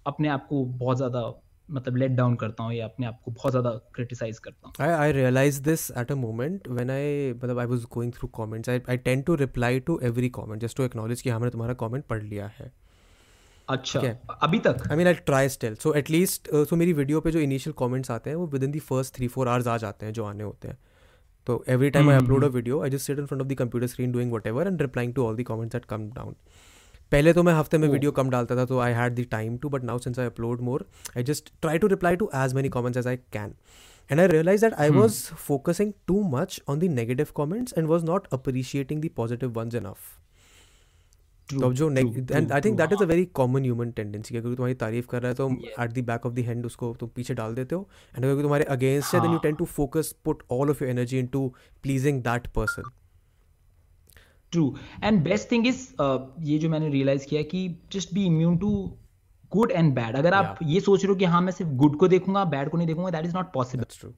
अपने आप को बहुत ज़्यादा मतलब लेट डाउन करता हूँ या अपने आप को बहुत ज़्यादा क्रिटिसाइज करता हूँ। I I realise this at a moment when I मतलब I was going through comments I I tend to reply to every comment just to acknowledge कि हमने तुम्हारा कमेंट पढ़ लिया है। अच्छा। अभी तक? I mean I try still so at least so मेरी वीडियो पे जो इनिशियल कमेंट्स आते हैं within the first three four hours आ जाते हैं जो आने होते हैं। तो every time I upload a video I just in front of the computer screen doing whatever and replying to all the come down पहले तो मैं हफ़्ते में oh. वीडियो कम डालता था तो I had the time to but now since I upload more I just try to reply to as many comments as I can and I realise that I was focusing too much on the negative comments and was not appreciating the positive ones enough तो अब जो true, and true, I think true, that is a. Very common human tendency अगर तुम्हारी तारीफ़ कर रहा है तो Yeah. At the back of the hand उसको तुम पीछे डाल देते हो एंड अगर तुम्हारे अगेंस्ट है then you. Tend to focus put all of your energy into pleasing that person true and best thing is ये जो मैंने रियलाइज़ किया कि just be immune to good and bad अगर आप ये सोच रहे हो कि हाँ मैं सिर्फ़ गुड को देखूँगा बैड को नहीं देखूँगा that is not possible true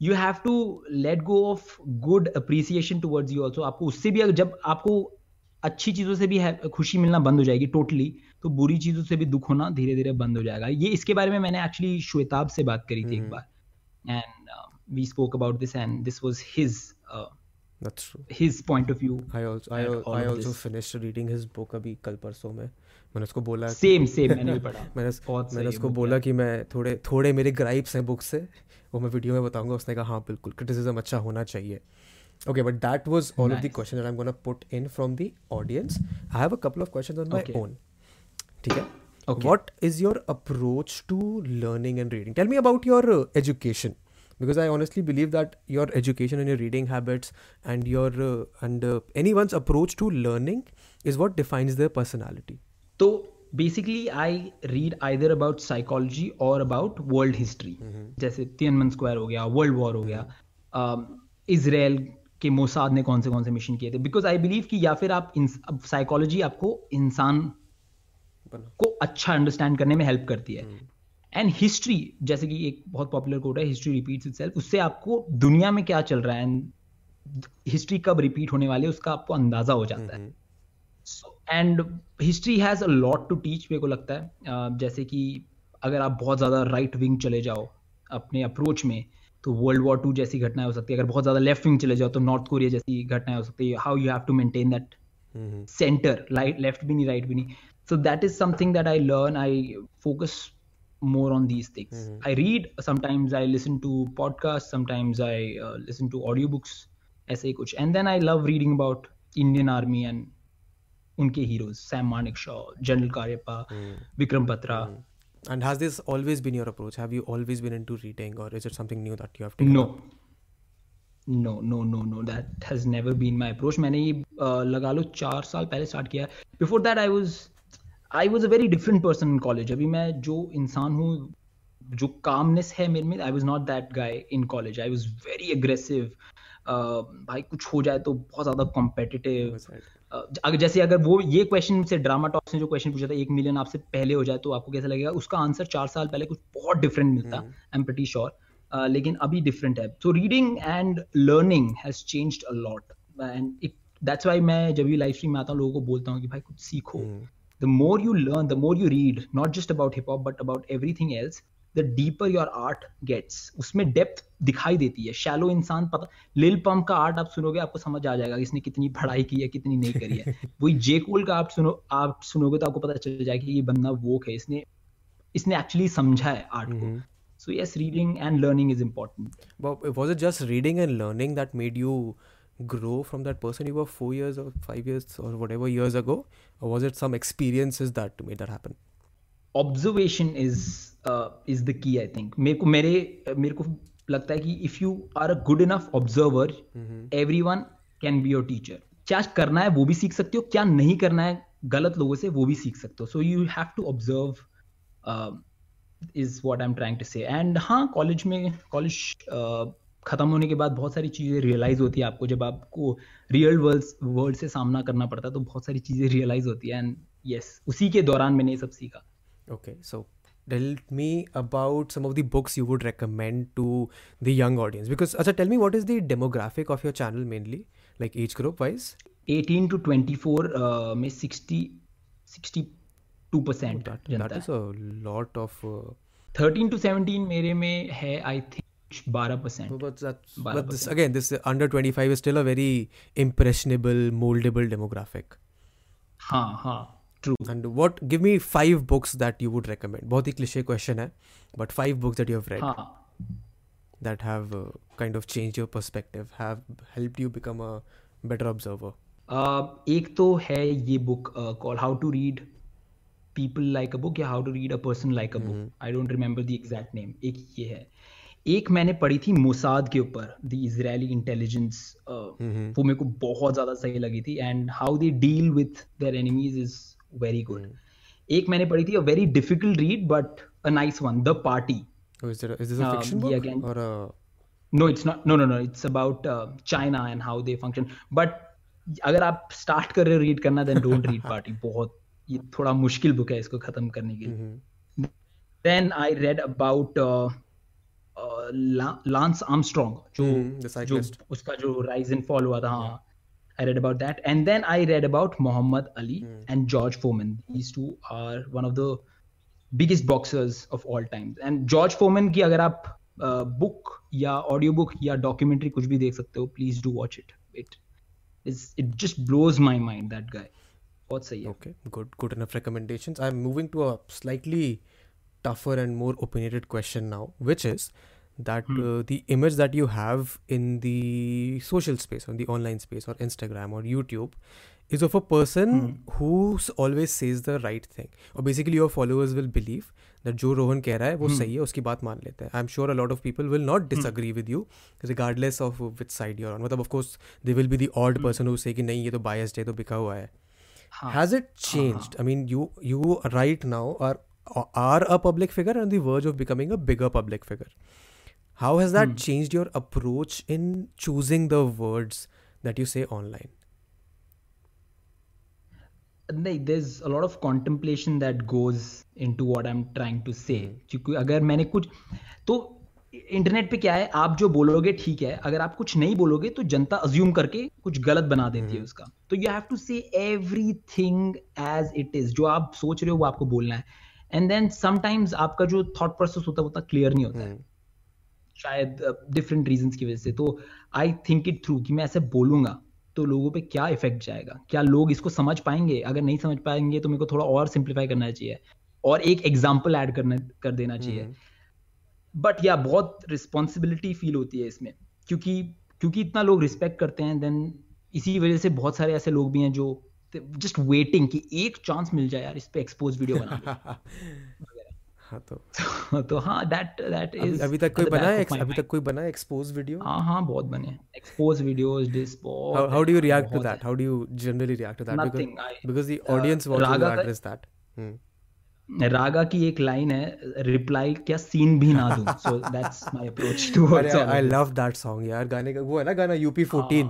you have to let go of good appreciation towards you also आपको उससे भी अगर जब आपको अच्छी चीज़ों से भी खुशी मिलना बंद हो जाएगी टोटली तो बुरी चीज़ों से भी दुख होना धीरे धीरे बंद हो जाएगा। ये इसके बारे में मैंने एक्चुअली श्वेताब से बात करी थी एक बार। And we spoke about this and this was his that's true his point of view I also I And all I of also this. Finished reading his book अभी कल परसों में। मैंने उसको बोला सेम सेम मैंने भी पढ़ा। मैंने बहुत मैंने उसको book बोला। कि मैं थोड़े थोड़े मेरे ग्राइप्स हैं बुक से वो मैं वीडियो में बताऊँगा उसने कहा हाँ बिल्कुल क्रिटिसिज्म अच्छा होना चाहिए। Okay but that was all of the Nice. Question that I am gonna put in from the audience I have a couple of questions on my Okay. Own ठीक है Okay. what is your approach to learning and reading tell me about your uh, education because i honestly believe that your education and your reading habits and your uh, and uh, anyone's approach to learning is what defines their personality तो basically I read either about psychology और about world history जैसे तियनमन square हो गया world war हो गया Israel के Mossad ने कौन से कौन से मिशन किए थे। बिकॉज़ आई बिलीव कि या फिर आप साइकोलॉजी आपको इंसान को अच्छा अंडरस्टैंड करने में हेल्प करती है। एंड हिस्ट्री जैसे कि एक बहुत पॉपुलर कोट है हिस्ट्री रिपीट्स इटसेल्फ उससे आपको दुनिया में क्या चल रहा है एंड हिस्ट्री कब रिपीट होने वाली है उसका आपको अंदाज़ा हो जाता है। And history has a lot to teach मेरे को लगता है। uh, जैसे कि अगर आप बहुत ज़्यादा राइट विंग चले जाओ अपने अप्रोच में तो वर्ल्ड वॉर टू जैसी घटनाएँ हो सकती है। अगर बहुत ज़्यादा लेफ़्ट विंग चले जाओ तो नॉर्थ कोरिया जैसी घटनाएँ हो सकती है। How you have to maintain that centre light left भी नहीं राइट भी नहीं। So that is something that I learn I focus more on these things I read sometimes I listen to podcast sometimes I listen to audio books ऐसे ही कुछ। And then I love reading about Indian army and उनके heroes Sam Manekshaw general Cariappa Vikram Batra and has this always been your approach? Have you always been into reading or is it something new that you have taken no. up? No no no no that has never been my approach मैंने ये लगा लो चार साल पहले start किया। Before that I was I was a very different person in college अभी मैं जो इंसान हूँ जो कामनेस है मेरे में I was not that guy in college I was very aggressive भाई कुछ हो जाए तो बहुत ज़्यादा कॉम्पिटिटिव? अगर जैसे अगर वो ये क्वेश्चन से ड्रामा टॉक्स ने जो क्वेश्चन पूछा था एक मिलियन आपसे पहले हो जाए तो आपको कैसा लगेगा? उसका आंसर चार साल पहले कुछ बहुत डिफरेंट मिलता आई एम प्रीटी श्योर लेकिन अभी डिफरेंट है। So reading and learning has changed a lot and it that's why मैं जब भी लाइव स्ट्रीम में आता हूँ लोगों को बोलता हूँ कि भाई कुछ सीखो। The more you learn the more you read not just about hip hop but about everything else the deeper your art gets उसमें डेप्थ दिखाई देती है। शैलो इंसान पता लिल पम्प का आर्ट आप सुनोगे आपको समझ आ जाएगा इसने कितनी पढ़ाई की है कितनी नहीं करी है। वही जे कोल का आप सुनो आप सुनोगे तो आपको पता चल जाएगा कि ये बंदा वोक है। इसने इसने एक्चुअली समझा है आर्ट को। So yes reading and learning is important But was it just reading and learning that made you grow from that person? You were four years or five years or whatever years ago? Or was it some experiences that made that happen? Observation is is the key I think मेरे को मेरे मेरे को लगता है कि if you are a good enough observer everyone can be your teacher क्या करना है वो भी सीख सकते हो क्या नहीं करना है गलत लोगों से वो भी सीख सकते हो। So you have to observe is what I am trying to say and हाँ कॉलेज में कॉलेज खत्म होने के बाद बहुत सारी चीज़ें रियलाइज़ होती है आपको। जब आपको रियल वर्ल्ड वर्ल्ड से सामना करना पड़ता है तो बहुत सारी चीज़ें रियलाइज़ होती है। एंड यस उसी के दौरान मैंने ये सब सीखा। Okay, so tell me about some of the books you would recommend to the young audience. Because, Acha, tell me what is the demographic of your channel mainly, like age group wise? 18 to 24 uh, में 60 62 percent That, Janata that is a lot of. Uh, है 13 to 17 मेरे में है I think 12 percent but that's, Barabar but this again, this uh, under 25 is still a very impressionable, moldable demographic. हाँ हाँ True And what? Give me five books that you would recommend. बहुत ही cliche question है, but five books that you have read हाँ that have uh, kind of changed your perspective, have helped you become a better observer? Uh, एक तो है ये book uh, called How to Read People Like a Book या How to Read a Person Like a Book. I don't remember the exact name. एक ये है. एक मैंने पढ़ी थी मोसाद के ऊपर द इजरायली इंटेलिजेंस वो मेरे को बहुत ज़्यादा सही लगी थी and how they deal with their enemies is very good एक मैंने पढ़ी थी a very difficult read but a nice one the party is, there is this a fiction book again- or a? no it's not no no no it's about uh, china and how they function. But अगर आप start कर रहे हो read करना then don't read party बहुत ये थोड़ा मुश्किल बुक है इसको खत्म करने के लिए. Then I read about Lance Armstrong जो Hmm, जो उसका जो राइज एंड फॉल हुआ था हाँ. I read about that, and then I read about Muhammad Ali and George Foreman. These two are one of the biggest boxers of all time. And George Foreman की अगर आप book या audio book या documentary कुछ भी देख सकते हो please do watch it it is it just blows my mind that guy बहुत सही है Okay, good, good enough recommendations. I'm moving to a slightly tougher and more opinionated question now, which is That hmm. uh, the image that you have in the social space, on the online space, or Instagram or YouTube, is of a person hmm. who always says the right thing. Or basically, your followers will believe that जो रोहन कह रहा है वो सही है उसकी बात मान लेते हैं I am sure a lot of people will not disagree with you regardless of which side you're on मतलब of course they will be the odd person who say कि नहीं ये तो बायस्ड है तो बिका हुआ है has it changed i mean you you right now are are a public figure on the verge of becoming a bigger public figure how has that changed your approach in choosing the words that you say online? नहीं there's a lot of contemplation that goes into what I'm trying to say. क्योंकि अगर मैंने कुछ तो internet पे क्या है? आप जो बोलोगे ठीक है। अगर आप कुछ नहीं बोलोगे तो जनता अज्यूम करके कुछ गलत बना देती है उसका। तो you have to say everything as it is जो आप सोच रहे हो वो आपको बोलना है। एंड देन समटाइम्स आपका जो थॉट प्रोसेस होता है वो उतना क्लियर नहीं होता है। शायद डिफरेंट रीजंस की वजह से। तो आई थिंक इट थ्रू कि मैं ऐसे बोलूँगा तो लोगों पे क्या इफ़ेक्ट जाएगा? क्या लोग इसको समझ पाएँगे? अगर नहीं समझ पाएँगे तो मेरे को थोड़ा और सिंप्लीफाई करना चाहिए और एक एग्ज़ाम्पल ऐड करना कर देना चाहिए। बट या बहुत रिस्पॉन्सिबिलिटी फील होती है इसमें। क्योंकि क्योंकि इतना लोग रिस्पेक्ट करते हैं देन इसी वजह से बहुत सारे ऐसे लोग भी हैं जो जस्ट वेटिंग कि एक चांस मिल जाए यार इस पे एक्सपोज वीडियो बना हाँ तो। तो हाँ दैट दैट इज़ अभी तक कोई बना है अभी तक कोई बना एक्सपोज वीडियो हाँ हाँ बहुत बने expose videos do you generally react to that? Nothing, because, I- because the uh, audience wants to Raga का- address that. Hmm. रागा की एक लाइन है रिप्लाई क्या सीन भी ना दूँ. सो दैट्स माय अप्रोच अरे आई लव दैट सॉन्ग यार। गाने का वो है ना गाना यूपी 14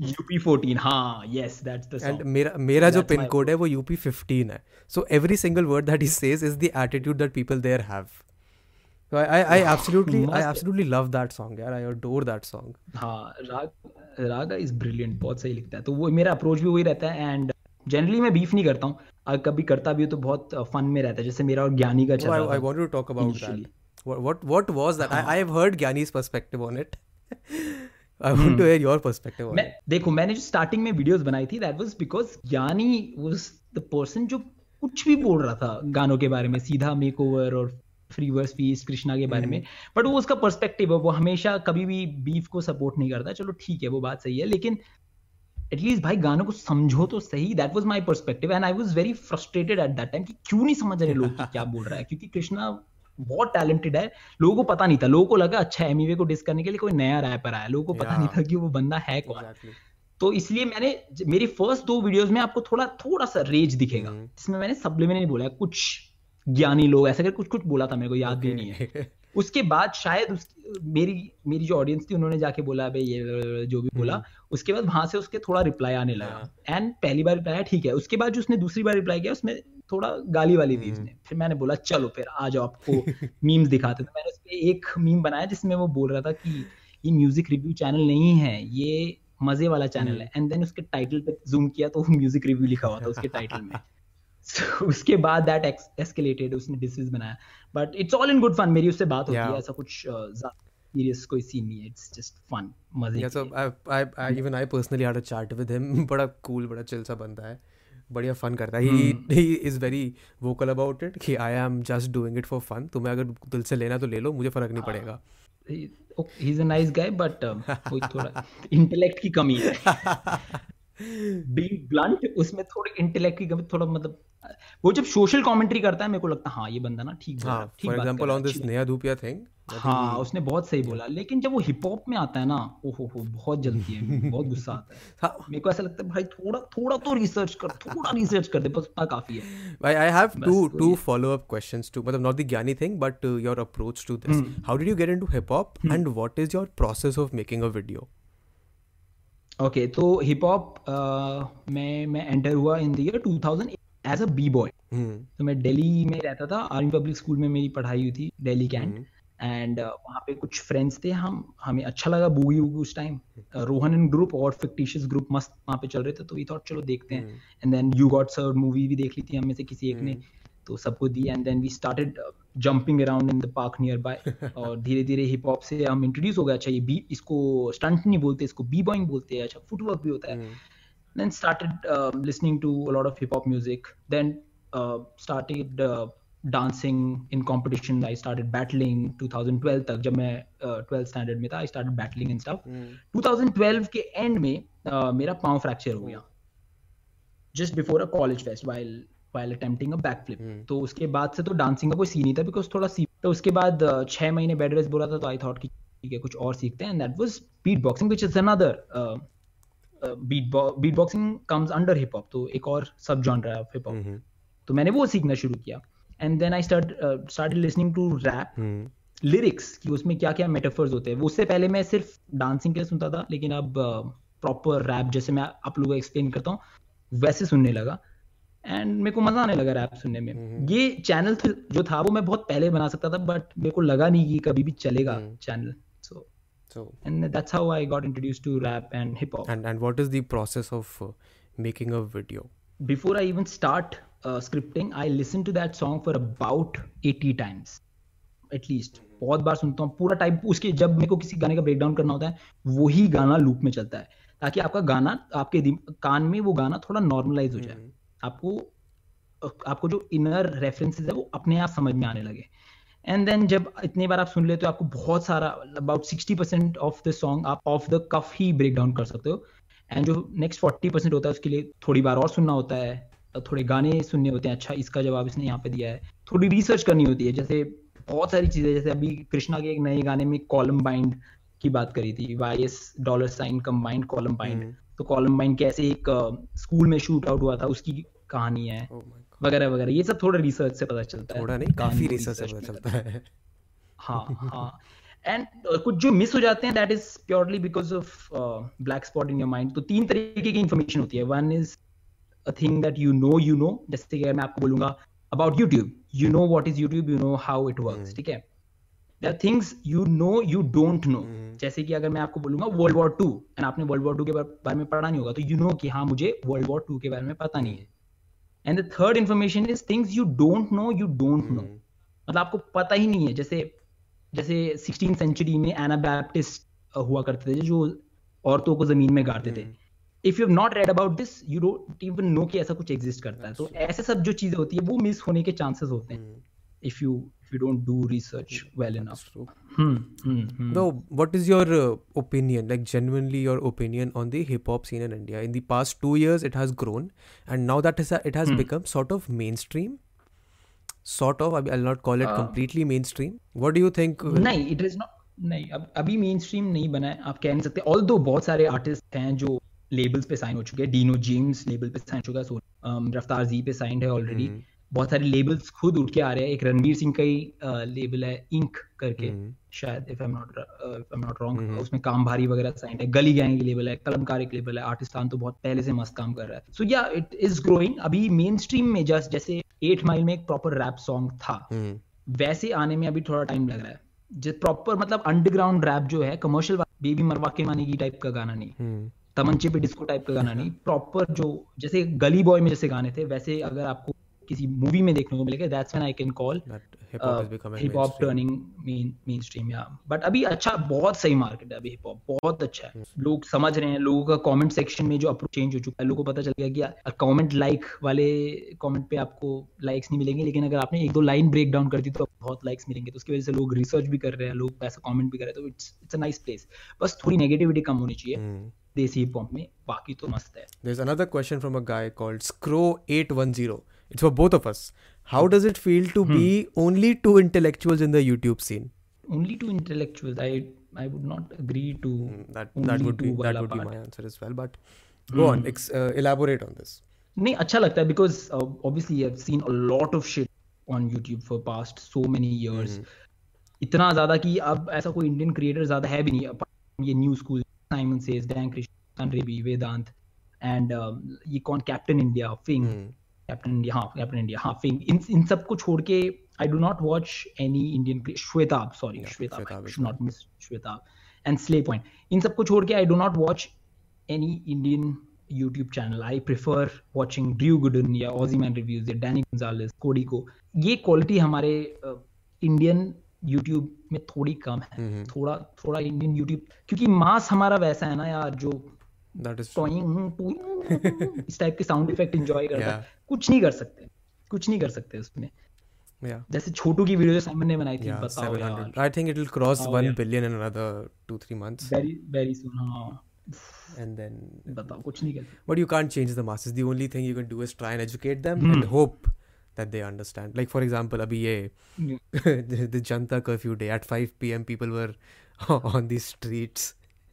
यूपी 14 हाँ यस दैट्स द एंड मेरा मेरा जो पिन कोड है वो यूपी 15 है. So every single word that he says is the attitude that people there have I, I, I absolutely I Must- absolutely love that song यार I adore that song. हाँ राग रागा is brilliant बहुत सही लिखता है। तो वो मेरा अप्रोच भी वही रहता है एंड जनरली मैं बीफ नहीं करता हूँ। अगर कभी करता भी हूँ तो बहुत फन में रहता है। जैसे मेरा और ज्ञानी का चल रहा to talk about initially. that what, what what was that? I, I have heard Gyani's perspective on it. I want to hear your perspective on मैं it. देखो मैंने जो स्टार्टिंग में वीडियोस बनाई थी दैट वाज बिकॉज़ ज्ञानी was the person जो कुछ भी बोल रहा था गानों के बारे में सीधा मेकओवर और फ्री वर्स फ़ीस कृष्णा के बारे में। बट वो उसका पर्सपेक्टिव है वो हमेशा कभी भी बीफ को सपोर्ट नहीं करता। चलो ठीक है वो बात सही है लेकिन एटलीस्ट भाई गानों को समझो तो सही। That was my perspective and I was very frustrated at that time कि क्यों नहीं समझ रहे लोग कि क्या बोल रहा है? क्योंकि कृष्णा बहुत टैलेंटेड है। लोगों को पता नहीं था। लोगों को लगा अच्छा एमईवे को डिस करने के लिए कोई नया रैपर आया। लोगों को पता नहीं था कि वो बंदा है कौन। Exactly. तो इसलिए मैंने मेरी फ़र्स्ट दो वीडियोस में आपको थोड़ा थोड़ा सा रेज दिखेगा। हम्म। जिसमें मैंने सबलिमिनली बोला। कुछ ज्ञानी लोग ऐसा कर कुछ कुछ बोला था मेरे को याद भी नहीं है। उसके बाद शायद उस मेरी मेरी जो ऑडियंस थी उन्होंने जाके बोला भाई ये जो भी बोला। हम्म। उसके बाद वहाँ से उसके थोड़ा रिप्लाई आने लगा। एंड पहली बार रिप्लाई ठीक है। उसके बाद जो उसने दूसरी बार रिप्लाई किया उसमें थोड़ा गाली वाली दी हम्म। उसने फिर मैंने बोला चलो फिर आ जाओ आपको मीम्स दिखाते तो मैंने उस पे एक मीम बनाया जिसमें वो बोल रहा था कि ये म्यूज़िक रिव्यू चैनल नहीं है ये मज़े वाला चैनल हम्म। है एंड देन उसके टाइटल पे जूम किया तो म्यूज़िक रिव्यू लिखा हुआ था उसके टाइटल में So, उसके बाद दैट एस्केलेटेड उसने डिसीज बनाया but it's all in good fun मेरी उससे बात होती. है ऐसा कुछ सीरियस कोई सीन नहीं है इट्स जस्ट फन मज़े yeah so। I, I, I even I personally had a chat with him बड़ा cool बड़ा chill सा बंदा है बढ़िया फन करता है। He he is very vocal about it कि I am just doing it for fun तुम्हें अगर दिल से लेना तो ले लो मुझे फ़र्क नहीं पड़ेगा। He is a nice guy but थोड़ा इंटेलेक्ट की कमी है। बीइंग ब्लंट उसमें थोड़ी इंटेलेक्ट की कमी थोड़ा मतलब वो जब सोशल कमेंट्री करता है मेरे को लगता है हाँ ये बंदा ना ठीक बोल रहा ठीक फॉर बात एग्जांपल ऑन दिस नया धूपिया थिंग हाँ उसने बहुत सही बोला लेकिन जब वो हिप हॉप में आता है ना ओहो हो बहुत जल्दी है बहुत गुस्सा आता है। हाँ। मेरे को ऐसा लगता है भाई थोड़ा थोड़ा तो रिसर्च कर थोड़ा रिसर्च कर दे बस उतना काफ़ी है। I have two टू वही follow up questions to मतलब the Gyani thing but uh, your approach to this. How did you get into hip hop and what is your process of making a video? Okay तो hip hop में मैं enter हुआ in the year 2000 as a B boy. तो मैं दिल्ली में रहता था Army Public School में मेरी पढ़ाई हुई थी दिल्ली कैंट एंड वहाँ पे कुछ फ्रेंड्स थे हम हमें अच्छा लगा बूगी वूगी उस टाइम रोहन एंड ग्रुप और फिक्टिशियस ग्रुप मस्त वहाँ पे चल रहे थे तो वी थॉट चलो देखते हैं. And then you got serve movie भी देख ली थी हम में से किसी एक ने. तो सबको दी and then we started jumping around in the park nearby और धीरे धीरे हिप हॉप से हम इंट्रोड्यूस हो गए। अच्छा ये बी इसको स्टंट नहीं बोलते इसको बी बॉइंग बोलते हैं। अच्छा फुटवर्क भी होता है। Then started listening to lot of hip hop music then started dancing in competition I started battling two thousand twelve तक जब मैं uh, ट्वेल्थ स्टैंडर्ड में था I start battling in staff two thousand twelve के end में uh, मेरा पाँव fracture हो गया। Just before a college fest while while attempting a backflip. तो उसके बाद से तो डांसिंग का कोई सीन नहीं था बिकॉज़ थोड़ा सी तो उसके बाद uh, छह महीने बेड रेस्ट बोला था तो आई थॉट कि ठीक है कुछ और सीखते हैं। And that was beat boxing which is another beat beat boxing comes under hip hop तो एक और सब जॉनर है हिप हॉप तो मैंने वो सीखना शुरू किया। And then I start started listening to rap lyrics कि उसमें क्या क्या मेटाफर्स होते हैं। उससे पहले मैं सिर्फ़ डांसिंग के लिए सुनता था लेकिन अब प्रॉपर रैप जैसे मैं आप लोगों को एक्सप्लेन करता हूँ वैसे सुनने लगा। एंड मेरे को मज़ा आने लगा रैप सुनने में ये चैनल जो था वो मैं बहुत पहले बना सकता था बट मेरे को लगा नहीं कि कभी भी चलेगा channel so So and that's how I got introduced to rap and hip hop. and and what is the process of uh, making a video? Before I even start uh, scripting, I listen to that song for about 80 times. At least. बहुत बार सुनता हूँ पूरा type उसके जब मेरे को किसी गाने का ब्रेक करना होता है वही गाना लूप में चलता है ताकि आपका गाना आपके कान में वो गाना थोड़ा नॉर्मलाइज हो जाए आपको आपको जो इनर रेफरेंसेज है, वो अपने आप समझ में आने लगे। एंड देन जब इतनी बार आप सुन लेते हो, आपको बहुत सारा about sixty percent of the song आप ऑफ़ द कफ ही ब्रेक डाउन कर सकते हो। एंड जो नेक्स्ट फोर्टी परसेंट होता है, उसके लिए थोड़ी बार और सुनना होता है। थोड़े गाने सुनने होते हैं। अच्छा इसका जवाब इसने यहाँ पे दिया है। थोड़ी रिसर्च करनी होती है। जैसे बहुत सारी चीज़ें, जैसे अभी कृष्णा के एक नए गाने में कॉलम बाइंड की बात करी थी। Y S dollar sign combined column bind तो कॉलम बाइंड कैसे एक स्कूल में शूट आउट हुआ था उसकी कहानी है Oh. वगैरह वगैरह। ये सब थोड़ा रिसर्च से पता चलता है। थोड़ा नहीं काफ़ी रिसर्च से पता चलता है। हाँ हाँ। एंड uh, कुछ जो मिस हो जाते हैं that is purely because of black spot in your mind तो तीन तरीके की इन्फॉर्मेशन होती है। One is a thing that you know you know जैसे कि मैं आपको बोलूँगा about YouTube you know what is YouTube you know how it work ठीक है? Are things you know you don't know जैसे कि अगर मैं आपको बोलूँगा वर्ल्ड वॉर टू एंड आपने वर्ल्ड वॉर टू के बारे में पढ़ा नहीं होगा तो यू नो कि हाँ मुझे वर्ल्ड वॉर टू के बारे में पता नहीं है। And the third information is things you don't know you don't know मतलब आपको पता ही नहीं है जैसे जैसे सिक्सटीन सेंचुरी में एना बैप्टिस्ट हुआ करते थे जो औरतों को ज़मीन में गाड़ते थे। If you not read about this you don't even know कि ऐसा कुछ एग्जिस्ट करता है। तो ऐसे सब जो चीज़ें होती है वो मिस होने के चांसेस होते हैं। If you If you don't do research well enough True. Hmm hmm hmm No, what is your uh, opinion, like genuinely your opinion on the hip hop scene in India? In the past two years, it has grown, and now that is it has become sort of mainstream. Sort of, I- I'll not call it completely mainstream. What do you think? uh, नहीं it is not नहीं अब अभी main stream नहीं बना है आप कह नहीं सकते ऑल दो बहुत सारे आर्टिस्ट हैं जो लेबल्स पे साइन हो चुके हैं डीनो जेम्स लेबल पे साइन हो चुका है सो रफ्तार जी पे साइंड है ऑलरेडी बहुत सारे लेबल्स खुद उठ के आ रहे हैं। एक रणवीर सिंह का ही लेबल है इंक करके शायद if I am not if I am not wrong उसमें काम भारी वगैरह साइंड है। गली गैंग लेबल है कलमकार एक लेबल है। आर्टिस्तान तो बहुत पहले से मस्त काम कर रहा है। सो या इट इज़ ग्रोइंग अभी मेन स्ट्रीम में जस्ट जैसे एट माइल में एक प्रॉपर रैप सॉन्ग था। hmm, वैसे आने में अभी थोड़ा टाइम लग रहा है। जो प्रॉपर मतलब अंडरग्राउंड रैप जो है कमर्शियल बेबी मरवा के माने की टाइप का गाना नहीं। तमंचे पे डिस्को टाइप का गाना नहीं। प्रॉपर जो जैसे गली बॉय में जैसे गाने थे वैसे अगर आपको किसी मूवी में देखने को मिलेगा that's when I can call hip hop turning mainstream या बट अभी अच्छा बहुत सही मार्केट है अभी हिप हॉप बहुत अच्छा है। लोग समझ रहे हैं लोगों का कमेंट सेक्शन में जो अप्रोच चेंज हो चुका है लोगों को पता चल गया कि कमेंट लाइक वाले कमेंट पे आपको लाइक्स नहीं मिलेंगे लेकिन अगर आपने एक दो लाइन ब्रेक डाउन कर दी तो बहुत लाइक्स मिलेंगे। तो उसकी वजह से लोग रिसर्च भी कर रहे हैं लोग ऐसा कमेंट भी कर रहे हैं तो it's it's a nice place बस थोड़ी नेगेटिविटी कम होनी चाहिए Hmm. देसी हिप हॉप में बाकी तो मस्त है। There's another question from a guy called Scro810. It's for both of us. How does it feel to be only two intellectuals in the YouTube scene? only to intellectuals i i would not agree to Hmm, That only that would be two that wala would be part. my answer as well. But go on, ex- uh, elaborate on this. नहीं अच्छा लगता है because obviously I seen a lot of shit on YouTube for past so many years इतना ज्यादा कि अब ऐसा कोई इंडियन क्रिएटर ज्यादा है भी नहीं apart from ये new school Simon says Dan Krishna rabi Vedanta and ये कौन कैप्टन इंडिया फिंग Hmm. कैप्टन इंडिया हाँ कैप्टन इंडिया हाँ फिंग इन इन सबको छोड़ के I do not watch any Indian Shwetabh sorry Shwetabh I should not miss Shwetabh and slay point इन सबको छोड़ के I do not watch any Indian YouTube channel. I prefer watching Drew Gooden या Aussie Man Reviews या Danny Gonzalez, Cody को. ये quality हमारे Indian YouTube में थोड़ी कम है थोड़ा थोड़ा इंडियन YouTube क्योंकि मास हमारा वैसा है ना यार जो That is true. टॉइंग इस टाइप के साउंड इफ़ेक्ट एंजॉय करता Yeah. कुछ नहीं कर सकते कुछ नहीं कर सकते उसमें Yeah. जैसे छोटू की वीडियो जो साइमन ने बनाई थी Yeah, बताओ यार I think it will cross Oh, 1 yeah. billion in another two, three months. Very very soon हाँ And then, बताओ कुछ नहीं कर but you can't change the masses. The only thing you can do is try and educate them Hmm. and hope that they understand. Like, for example, abhi ye, the, the Janta curfew day at 5 p.m. people were on the streets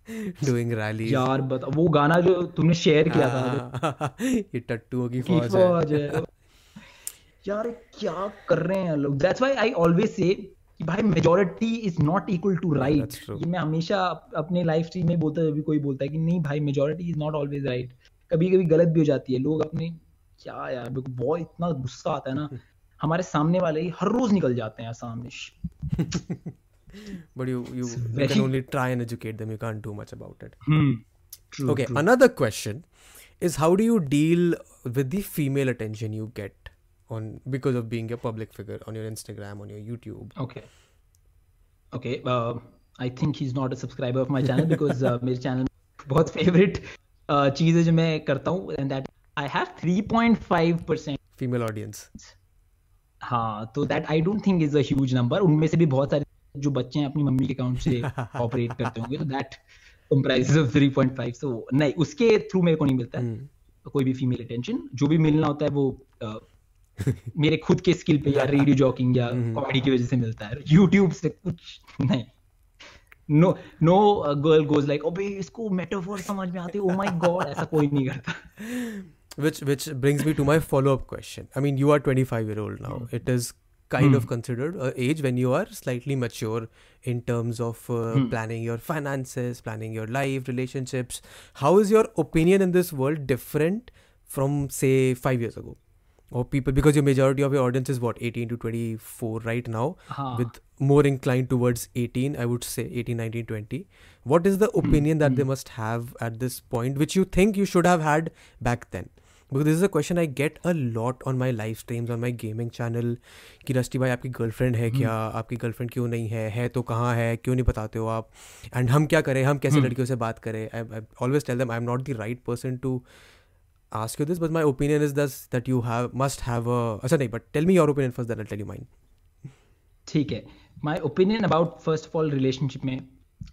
doing rallies. यार बता वो गाना जो तुमने share किया था हाँ, ये टट्टुओं की फौज है। है। यार क्या कर रहे हैं लोग? दैट्स व्हाई आई ऑलवेज से कि भाई majority is not equal to right that's true. ये मैं हमेशा अपने लाइफ स्ट्रीम में बोलता है भी कोई बोलता है कि नहीं भाई majority is not always right कभी कभी गलत भी हो जाती है। लोग अपने क्या यार मेरे को बहुत इतना गुस्सा आता है ना। हमारे सामने वाले ही हर रोज निकल जाते हैं सामने but you you, you can very- only try and educate them you can't do much about it hmm true, okay true. another question is how do you deal with the female attention you get on because of being a public figure on your instagram on your youtube Okay. Okay. Uh, I think he's not a subscriber of my channel because uh, मेरे channel में बहुत favorite uh, चीज़ है जो मैं करता हूँ and that I have 3.5 percent female audience हाँ तो that I don't think is a huge number उनमें से भी बहुत सारे जो बच्चे हैं अपनी मम्मी के अकाउंट से ऑपरेट करते होंगे तो that comprises of 3.5 so नहीं उसके थ्रू मेरे को नहीं मिलता है। कोई भी फीमेल अटेंशन जो भी मिलना होता है वो uh, मेरे खुद के स्किल पे या रेडियो जॉकिंग या कॉमेडी की वजह से मिलता है। यूट्यूब से कुछ नहीं। No no girl goes like obey इसको मेटाफोर समझ में आते ओ माय गॉड ऐसा कोई नहीं करता। Which which brings me to my follow-up question. I mean you are 25 year old now. it is kind of hmm. considered age when you are slightly mature in terms of uh, hmm. planning your finances planning your life relationships. How is your opinion in this world different from say 5 years ago? Or people because your majority of your audience is what 18 to 24 right now हाँ. with more inclined towards 18 i would say 18 19 20 what is the hmm. opinion that they must have at this point which you think you should have had back then because this is a question I get a lot on my life streams on my gaming channel कि Rusty भाई आपकी girlfriend है hmm. क्या? hmm. आपकी girlfriend क्यों नहीं है? है तो कहाँ है? क्यों नहीं बताते हो आप? एंड हम क्या करें? हम कैसे hmm. लड़कियों से बात करें? I always tell them I am not the right person to ask you this but my opinion is this that you have must have अच्छा नहीं but tell me your opinion first that tell mind ठीक है। My opinion about first of all relationship में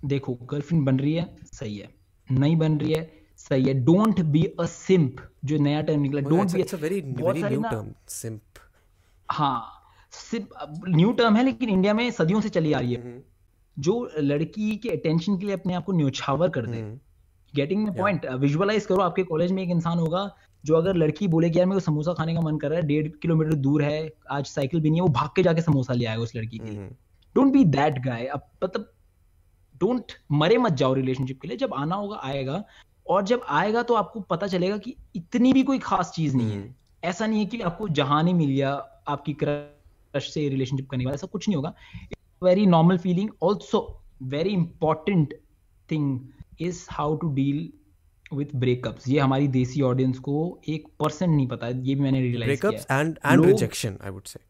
देखो girlfriend बन रही है सही है। नहीं बन रही है सही है। डोंट बी अ सिंप जो नया टर्म निकला don't be very new term simp. हाँ सिर्फ़ न्यू टर्म है लेकिन इंडिया में सदियों से चली आ रही है। जो लड़की के अटेंशन के लिए अपने आप को न्योछावर कर दे। गेटिंग पॉइंट विजुअलाइज करो आपके कॉलेज में एक इंसान होगा जो अगर लड़की बोले कि यार मेरे को समोसा खाने का मन कर रहा है डेढ़ किलोमीटर दूर है आज साइकिल भी नहीं है वो भाग के जाके समोसा ले आएगा उस लड़की के लिए। डोंट बी दैट गाय अब मतलब डोंट मरे मत जाओ रिलेशनशिप के लिए। जब आना होगा आएगा और जब आएगा तो आपको पता चलेगा कि इतनी भी कोई खास चीज़ नहीं है। ऐसा नहीं है कि आपको जहाँ नहीं मिल गया आपकी क्रश से रिलेशनशिप करने वाला ऐसा कुछ नहीं होगा। Very normal feeling also very important thing is how to deal with breakups ये हमारी देसी ऑडियंस को एक परसेंट नहीं पता है ये भी मैंने रियलाइज़ breakups किया and and लोग- rejection I would say.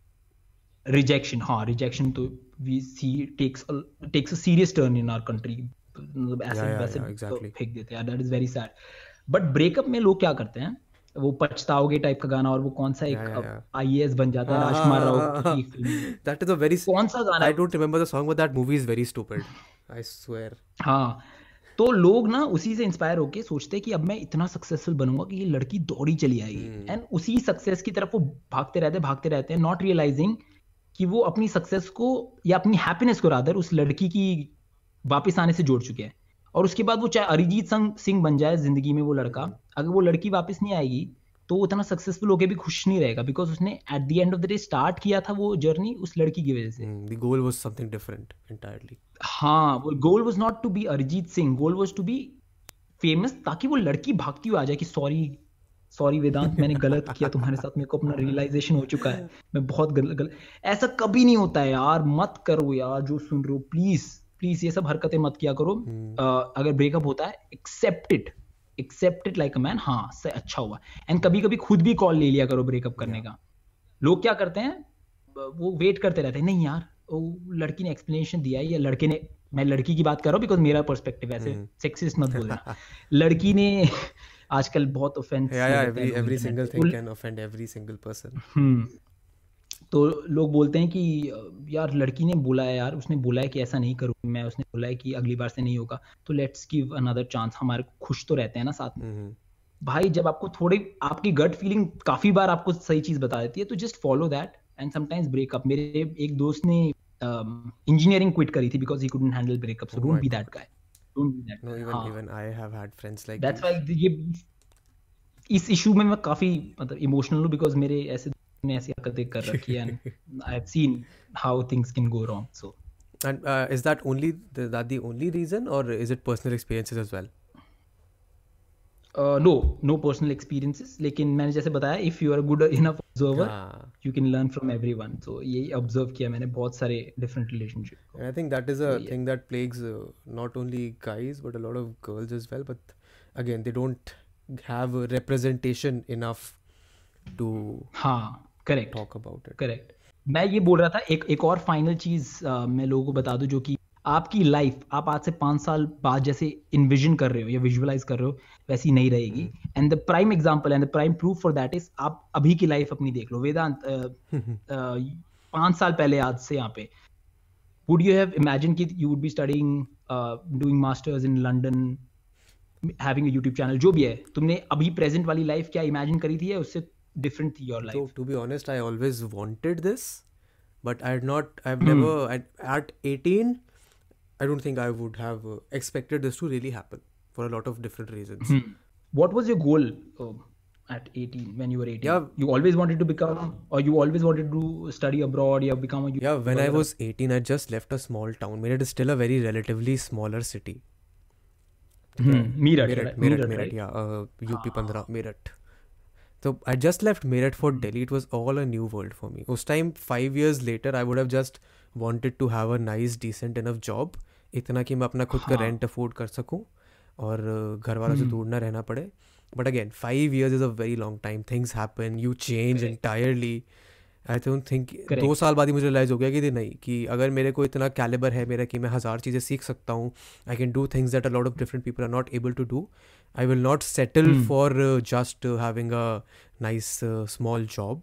Rejection हाँ रिजेक्शन तो we see takes takes a serious turn in our country मतलब फेंक देते हैं। That is very sad but breakup में लोग क्या करते हैं? वो पछताओगे टाइप का गाना और वो कौन सा एक आईएएस बन जाता है राजकुमार राव की film that is a very कौन सा गाना I don't remember the song but that movie is very stupid I swear. हाँ। तो लोग ना उसी से इंस्पायर होके सोचते हैं कि अब मैं इतना सक्सेसफुल बनूँगा कि ये लड़की दौड़ी चली आएगी। एंड उसी सक्सेस की तरफ़ वो भागते रहते भागते रहते हैं नॉट रियलाइजिंग कि वो अपनी सक्सेस को या अपनी हैप्पीनेस को रादर उस लड़की की वापस आने से जोड़ चुके हैं। और उसके बाद वो चाहे अरिजीत सिंह बन जाए ज़िंदगी में वो लड़का अगर वो लड़की वापस नहीं आएगी तो वो उतना सक्सेसफुल होके भी खुश नहीं रहेगा बिकॉज़ उसने at the end of the day start किया था वो जर्नी उस लड़की की वजह से। The goal was something different हाँ वो goal was not to be Arijit Singh goal was to be famous ताकि वो लड़की भागती हुई आ जाए कि सॉरी सॉरी वेदांत मैंने गलत किया तुम्हारे साथ मेरे को अपना रियलाइजेशन हो चुका है। मैं बहुत गलत गलत ऐसा कभी नहीं होता है यार मत करो यार जो सुन रहे हो प्लीज़ प्लीज़ ये सब हरकतें मत किया करो। अ, अगर ब्रेकअप होता है accept it accept it like a man हाँ से अच्छा हुआ। एंड कभी कभी खुद भी कॉल ले लिया करो ब्रेकअप करने का। लोग क्या करते हैं वो वेट करते रहते हैं नहीं यार वो लड़की ने एक्सप्लेनेशन दिया है या लड़के ने मैं लड़की की बात कर रहा हूँ बिकॉज़ मेरा पर्सपेक्टिव ऐसे सेक्सिस्ट मत बोलना। लड़की ने आजकल बहुत offence yeah yeah every every single thing can offend तो लोग बोलते हैं कि यार लड़की ने बोला है यार उसने बोला है कि ऐसा नहीं करूँ मैं उसने बोला है कि अगली बार से नहीं होगा। तो लेट्स गिव अनदर चांस हमारे खुश तो रहते हैं ना साथ में। Mhm. भाई जब आपको थोड़ी आपकी गट फीलिंग काफ़ी बार आपको सही चीज़ बता देती है तो just follow that and sometimes breakup मेरे एक दोस्त ने इंजीनियरिंग क्विट करी थी because he couldn't handle breakup so don't be that guy don't be that even even I have had friends like that's why ये इस इशू में मैं काफ़ी मतलब इमोशनल हूँ बिकॉज़ मेरे ऐसे ने ऐसी हरकतें कर रखी है and I have seen how things can go wrong so and uh, is that only the, that the only reason or is it personal experiences as well no no personal experiences लेकिन मैंने जैसे बताया if you are good enough observer हाँ. You can learn from everyone so यही observe किया मैंने बहुत सारे different relationship And I think that is a thing that plagues uh, not only guys but a lot of girls as well. But again, they don't have a representation enough to हाँ correct talk about it. Correct मैं ये बोल रहा था एक एक और final चीज़ मैं लोगों को बता दूँ जो कि आपकी लाइफ आप आज से पाँच साल बाद जैसे इन्विजन कर रहे हो या विजुअलाइज कर रहे हो वैसी नहीं रहेगी। And the prime example and the prime proof for that is आप अभी की लाइफ अपनी देख लो। वेदांत अ, पाँच साल पहले आज से यहाँ पे। Would you have imagined कि you would be studying uh, doing masters in London having a YouTube channel जो भी है तुमने अभी प्रेजेंट वाली लाइफ क्या इमेजिन करी थी या उससे different your life. so to be honest i always wanted this but i had not i've never hmm. at, at 18 i don't think i would have uh, expected this to really happen for a lot of different reasons. Hmm. What was your goal um, at 18 when you were 18 yeah. you always wanted to become or you always wanted to study abroad you have become a yeah when i was 18 i just left a small town. Meerut is still a very relatively smaller city. Hmm. Meerut meerut meerut, meerut, meerut, meerut yeah uh, up ah. 15 meerut. So I just left Meerut for Delhi. It was all a new world for me. उस time five years later, I would have just wanted to have a nice, decent enough job. इतना कि मैं अपना खुद का हाँ। Rent afford कर सकूं और uh, घर वालों से दूर ना रहना पड़े but again five years is a very long time things happen you change entirely I don't think दो साल बाद ही मुझे रिलाइज हो गया कि नहीं कि अगर मेरे को इतना कैलेबर है मेरा कि मैं हज़ार चीज़ें सीख सकता हूँ I can do things that a lot of different people are not able to do I will not settle for just having a nice small job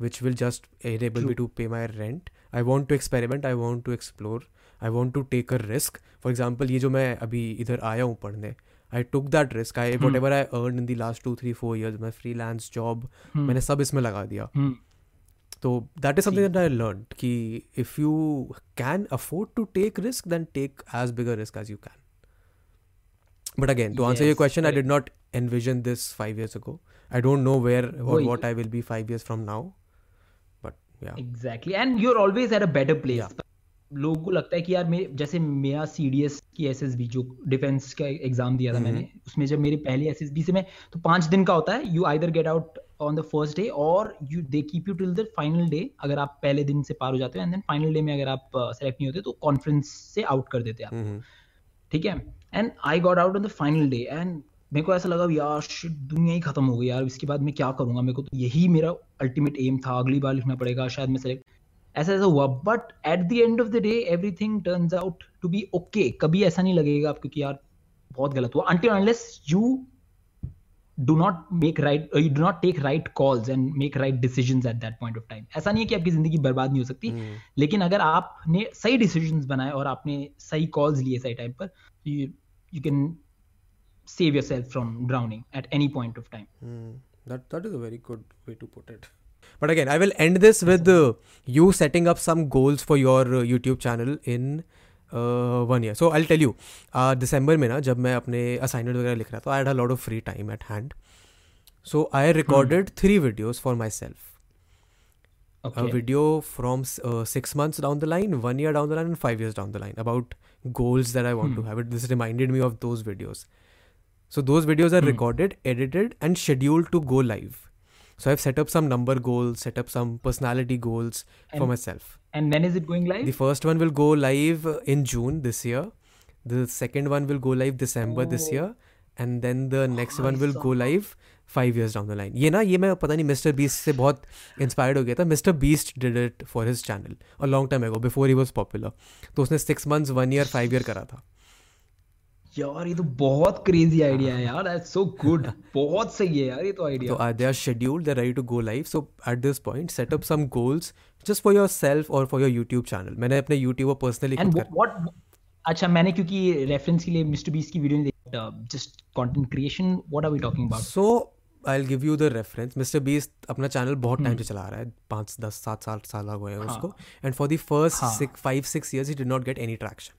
which will just able me to pay my rent I want to experiment I want to explore I want to take a risk for example ये जो मैं अभी इधर आया हूँ पढ़ने I took that risk I whatever I earn in the last two three four years my freelance job मैंने सब इसमें लगा दिया। Hmm. तो that is something I learn कि if you can afford to take risk then take as bigger risk as you can but again to answer your question I did not envision this five years ago I don't know where what I will be five years from now but exactly and you always at a better place लोगों को लगता है कि यार मैं जैसे मेरा CDS की एसएसबी जो डिफेंस का एग्ज़ाम दिया था मैंने उसमें जब मेरी पहली एसएसबी से मैं तो पाँच दिन का होता है you either get out on the first day और you they keep you till the final day अगर आप पहले दिन से पार हो जाते हो एंड देन फाइनल डे में अगर आप सेलेक्ट नहीं होते तो कॉन्फ्रेंस से आउट कर देते आप। Mhm. ठीक है? And I got out on the final day and मेरे को ऐसा लगा यार shit, दुनिया ही खत्म हो गई यार इसके बाद मैं क्या करूँगा? मेरे को तो यही मेरा अल्टीमेट एम था अगली बार लिखना पड़ेगा शायद मैं सेलेक्ट ऐसा ऐसा हुआ। But at the end of the day everything turns out to be okay कभी ऐसा नहीं लगेगा आपको कि यार बहुत गलत हुआ। Until unless you do not make right or you do not take right calls and make right decisions at that point of time ऐसा नहीं है कि आपकी जिंदगी बर्बाद नहीं हो सकती लेकिन अगर आपने सही डिसीजंस बनाए और आपने सही कॉल्स लिए सही टाइम पर you you can save yourself from drowning at any point of time Hmm. That that is a very good way to put it. But again, I will end this with uh, you setting up some goals for your uh, YouTube channel in uh, one year. So I'll tell you, uh, December में ना जब मैं अपने assignment वगैरह लिख रहा था, I had a lot of free time at hand. So I recorded three videos for myself. okay A video from s- uh, six months down the line, one year down the line, and five years down the line about goals that I want to have. It this reminded me of those videos. So those videos are recorded, edited, and scheduled to go live. So I've set up some number goals, set up some personality goals for And- myself. And when is it going live The first one will go live uh, in June this year. The second one will go live December oh. this Oh. year, and then the next भाई one will go live five years down the line. ये ना ये मैं पता नहीं mister Beast से बहुत inspired हो गया था Mister Beast did it for his channel और long time ago before he was popular तो उसने six months one year five year करा था यार ये तो बहुत क्रेजी आइडिया है यार दैट्स सो गुड बहुत सही है यार ये तो idea uh, they are scheduled, they're ready to go live. So at this point, set up some goals just for yourself or for your YouTube channel. मैंने अपने YouTube पर पर्सनली एंड व्हाट अच्छा मैंने क्योंकि रेफरेंस के लिए mister Beast की video नहीं देखी just content creation what are we talking about so I give you the reference Mister Beast अपना चैनल बहुत टाइम से चला रहा है पाँच दस सात साल साल हुए हैं उसको। And for the first five six years he did not get any traction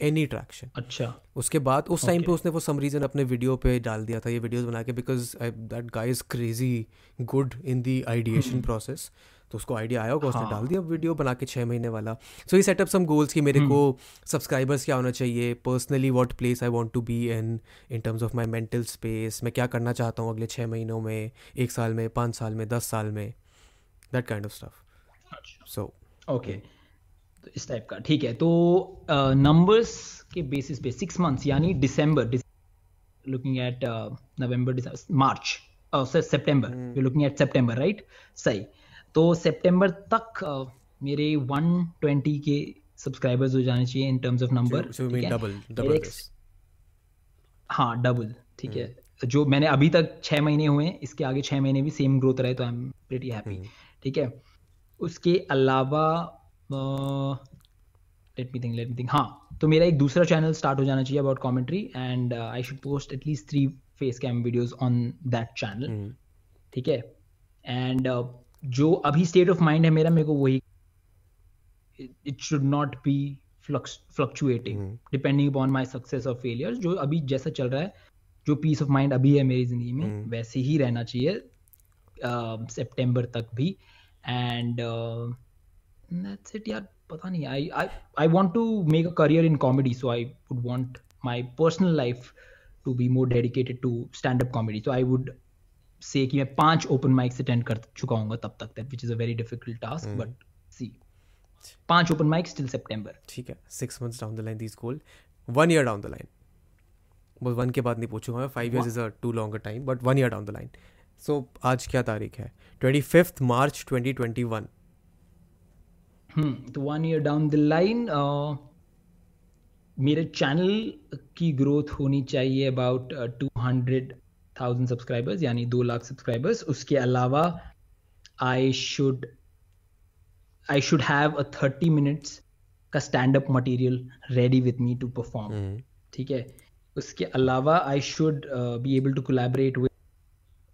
any traction अच्छा। उसके बाद उस टाइम okay. पे उसने वो सम रीजन अपने वीडियो पे डाल दिया था ये वीडियोस बना के because that guy is crazy good in the ideation process तो उसको आइडिया आया होगा हाँ. उसने डाल दिया वीडियो बना के छः महीने वाला। So he set up some goals कि मेरे को सब्सक्राइबर्स क्या होना चाहिए personally what place I want to be in in terms of my mental space मैं क्या करना चाहता हूँ अगले छः महीनों में एक साल में पाँच साल में दस साल में that kind of stuff so okay तो इस टाइप का ठीक है? तो नंबर्स के बेसिस पे सिक्स मंथ्स यानी December looking at November March September you looking at September right सही। तो सितंबर तक uh, मेरे 120 के सब्सक्राइबर्स हो जाने चाहिए in terms of number double this? हाँ डबल ठीक है? जो मैंने अभी तक छह महीने हुए हैं इसके आगे छह महीने भी सेम ग्रोथ रहे तो आई एम प्रीटी हैप्पी ठीक है? उसके अलावा let me think let me think हाँ तो मेरा एक दूसरा चैनल स्टार्ट हो जाना चाहिए about commentary and I should post at least three face cam videos on that channel ठीक है? एंड जो अभी स्टेट ऑफ़ माइंड है मेरा मेरे को वही it should not be fluctuating depending upon my success और फेलियर जो अभी जैसा चल रहा है जो पीस ऑफ़ माइंड अभी है मेरी ज़िंदगी में वैसे ही रहना चाहिए सितंबर तक भी. एंड दैट्स इट यार पता नहीं I I I want to make a career in comedy so I would want my personal life to be more dedicated to stand up comedy so I would say कि मैं पाँच open mics attend कर चुका हूँ तब तक that which is a very difficult task but see पाँच open mics till September ठीक है six months down the line this goal one year down the line बस वन के बाद नहीं पूछूँगा मैं five years is a too long time but one year down the line so आज क्या तारीख है? Twenty fifth March twenty twenty one तो one year down the line मेरे चैनल की ग्रोथ होनी चाहिए about two hundred thousand subscribers यानी दो लाख सब्सक्राइबर्स उसके अलावा I should I should have a thirty minutes का stand up material ready with me to perform ठीक है? उसके अलावा I should be able to collaborate with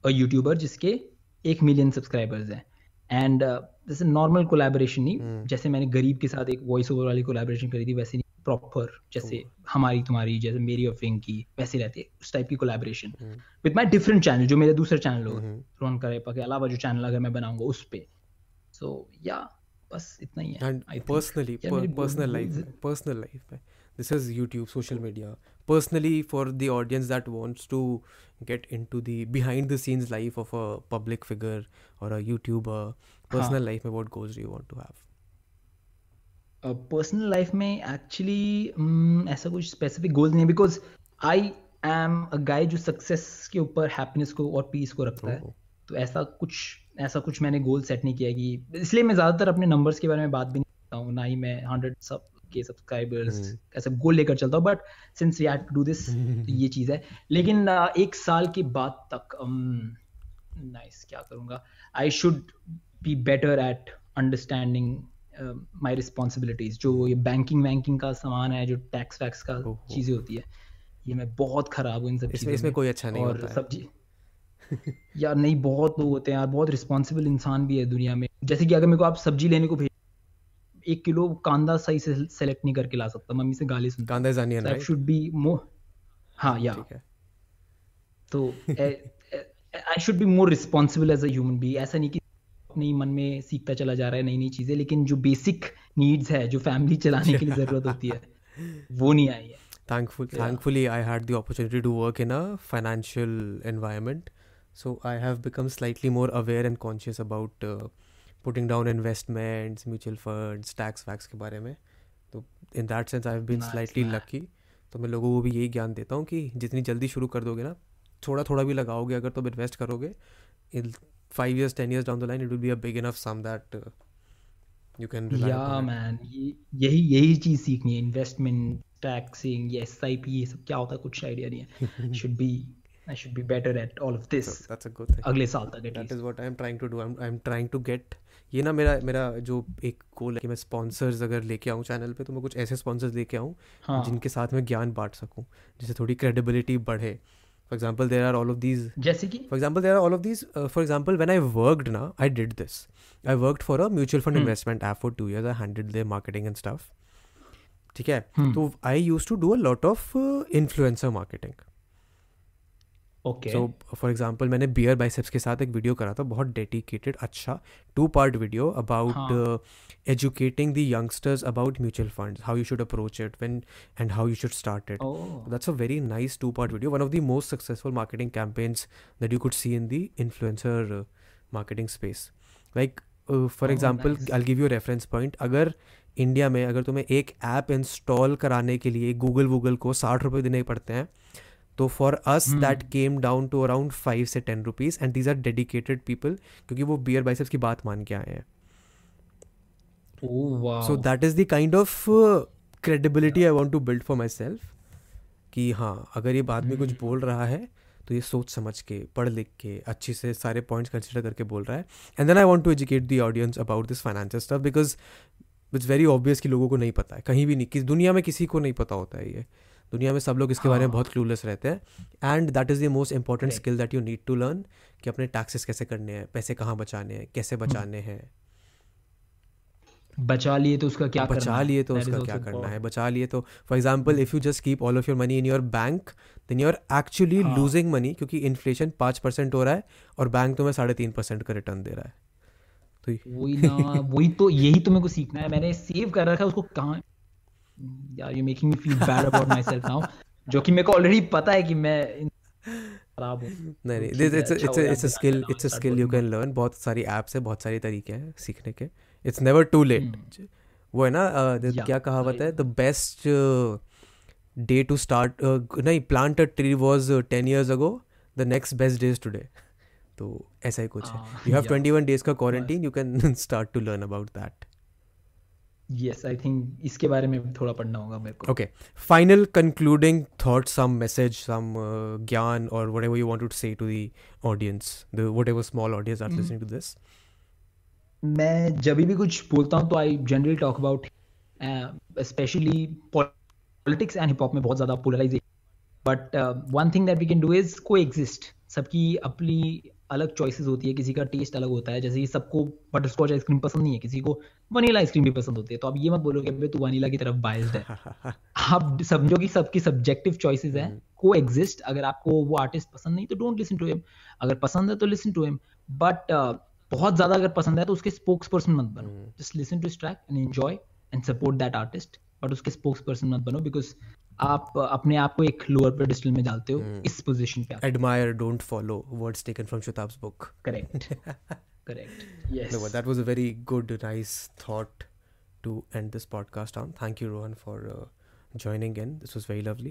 a YouTuber जिसके एक मिलियन सब्सक्राइबर्स हैं। एंड जैसे नॉर्मल कोलैबोरेशन नहीं। जैसे मैंने गरीब के साथ एक वॉइस ओवर वाली कोलैबोरेशन करी थी वैसे नहीं। प्रॉपर जैसे हमारी तुम्हारी जैसे मेरी और फिंग की वैसे रहती है। उस टाइप की collaboration with my different channel जो मेरे दूसरे चैनल होगा रोहन करेपा के अलावा जो चैनल अगर मैं बनाऊँगा उस पे। सो या बस इतना ही है. Personally personal life personal life में this is YouTube social media personally for the audience that wants to get into the behind the scenes life of a public figure और अ यूट्यूबर पर्सनल लाइफ में what goals do you want to have personal life में actually ऐसा कुछ specific goal नहीं है because I am a guy जो success के ऊपर हैप्पीनेस को और पीस को रखता है। Oh. तो ऐसा कुछ ऐसा कुछ मैंने गोल सेट नहीं किया कि इसलिए मैं ज़्यादातर अपने नंबर्स के बारे में बात भी नहीं करता हूँ ना ही मैं हंड्रेड सब के सब्सक्राइबर्स। ऐसा गोल लेकर चलता हूँ but since we had to do this ये चीज़ है। लेकिन एक साल के बाद तक नाइस क्या करूँगा? I should be better at understanding my responsibilities जो ये बैंकिंग वैंकिंग का सामान है जो टैक्स वैक्स का चीज़ें होती है ये मैं बहुत खराब हूँ इन सब इसमें चीज़ों इसमें में। कोई अच्छा नहीं और सब्ज़ी यार नहीं बहुत लोग होते हैं यार बहुत रिस्पॉन्सिबल इंसान भी है दुनिया में। जैसे कि अगर मेरे को आप सब्ज़ी लेने को भेज एक किलो कांदा सही से सेलेक्ट नहीं करके ला सकता मम्मी से गाली सुनता। Kanda is onion I right should be more हाँ या। तो I should be more responsible as a human be ऐसा नहीं कि अपने ही मन में सीखता चला जा रहा है नई नई चीज़ें लेकिन जो बेसिक नीड्स है जो फैमिली चलाने के लिए ज़रूरत होती है वो नहीं आई है। Thankful Yeah. thankfully i had the opportunity to work in a financial environment so i have become slightly more aware and conscious about uh, putting down investments mutual funds tax facts के बारे में। तो इन that sense i've been Nice, slightly man. lucky तो मैं लोगों को भी यही ज्ञान देता हूँ कि जितनी जल्दी शुरू कर दोगे ना थोड़ा थोड़ा भी लगाओगे अगर तुम इन्वेस्ट करोगे in five years ten years down the line it will be a big enough sum that uh, you can rely या मैन यही यही चीज़ सीखनी है। इन्वेस्टमेंट टैक्सिंग ये एस आई पी ये सब क्या होता है? कुछ आइडिया नहीं है। Should be I should be better at all of this So that's a good thing. अगले साल तक that at least is what I am trying to do I am trying to get ये ना मेरा मेरा जो एक गोल है कि मैं स्पॉन्सर्स अगर लेके आऊँ चैनल पे तो मैं कुछ ऐसे स्पॉन्सर्स लेके आऊँ हाँ. जिनके साथ मैं ज्ञान बांट सकूँ जिससे थोड़ी क्रेडिबिलिटी बढ़े। For example there are all of these जैसे कि? For example there are all of these for example when I worked ना I did this I work for a mutual fund investment app for two year I hand the marketing and staff ठीक है? Hmm. तो I use to do a lot of influencer marketing okay so for example मैंने beer biceps के साथ एक video करा था बहुत डेडिकेटेड अच्छा two part video about educating the youngsters about mutual fund how you should approach it when and how you should start it that's a very nice two part video one of the most successful marketing campaigns that you could see in the influencer marketing space like for example I give you reference point अगर India में अगर तुम्हें एक app install कराने के लिए Google वूगल को साठ रुपये देने पड़ते हैं तो for us Hmm. That came down to around five से ten rupees and these are dedicated people क्योंकि वो बियर बाइसेप्स की बात मान के आए हैं। So that is the kind of credibility I want to build for myself कि हाँ अगर ये बाद में कुछ हम्म। बोल रहा है तो ये सोच समझ के पढ़ लिख के अच्छे से सारे पॉइंट्स कंसिडर करके बोल रहा है। And then I want to educate the audience about this financial stuff because it's very obvious कि लोगों को नहीं पता है। कहीं भी नहीं किस दुनिया में किसी को नहीं पता होता है ये। दुनिया में सब लोग इसके बारे में हाँ। बहुत क्लूलेस रहते हैं। And that is the most important skill that you need to learn कि अपने टैक्सेस कैसे करने हैं पैसे कहाँ बचाने हैं कैसे हम्म। बचाने हैं। बचा लिए तो उसका क्या बचा है? लिए तो उसका क्या करना है बचा लिए तो for example if you just keep all of your money in your bank then you are actually हाँ। लूजिंग मनी क्योंकि इन्फ्लेशन पाँच परसेंट हो रहा है और बैंक तुम्हें साढ़े तीन परसेंट का रिटर्न दे रहा है। तो वही ना वही तो यही तो मेरे को सीखना है। मैंने सेव कर रखा है उसको कहाँ यार you making me feel bad about myself now जो कि मेरे को ऑलरेडी पता है कि मैं खराब हूँ। नहीं नहीं it's it's it's a skill it's a skill you can learn बहुत सारी ऐप्स है बहुत सारे तरीके हैं सीखने के। इट्स नेवर टू लेट वो है ना क्या कहावत है। The best day to start नहीं plant a tree was ten years ago the next best days today तो ऐसा ही कुछ है। You have. Twenty one days का quarantine you can start to learn about that yes I think इसके बारे में थोड़ा पढ़ना होगा मेरे को Okay. Final concluding thoughts, some message, some uh, gyan, or whatever you want to say to the audience, the whatever small audience that's Mm. listening to this. मैं जब भी कुछ बोलता हूँ तो I generally talk about specially politics and hip hop में बहुत ज़्यादा polarisation but one thing that we can do is coexist सबकी अपनी अलग चॉइसेस होती है किसी का टेस्ट अलग होता है। जैसे सबको बटर स्कॉच आइसक्रीम पसंद नहीं है किसी को वनीला आइसक्रीम भी पसंद होती है। तो आप ये मत बोलो कि तू वनीला की तरफ़ बायस्ड है। आप समझो कि सबकी सब्जेक्टिव चॉइसेस हैं को एग्जिस्ट अगर आपको वो आर्टिस्ट पसंद नहीं तो डोंट लिसन टू हिम अगर पसंद है तो लिसन टू हिम बट बहुत ज़्यादा अगर पसंद है तो उसके स्पोक्स पर्सन मत बनो। Just listen to track and enjoy and support that artist but उसके स्पोक्स पर्सन मत बनो बिकॉज़ आप अपने आप को एक लोअर पेडिस्टल में डालते हो इस पोजीशन पे admire don't follow words taken from शताब्स book correct correct yes that was a very good nice thought to end this podcast on thank you Rohan for joining in this was very lovely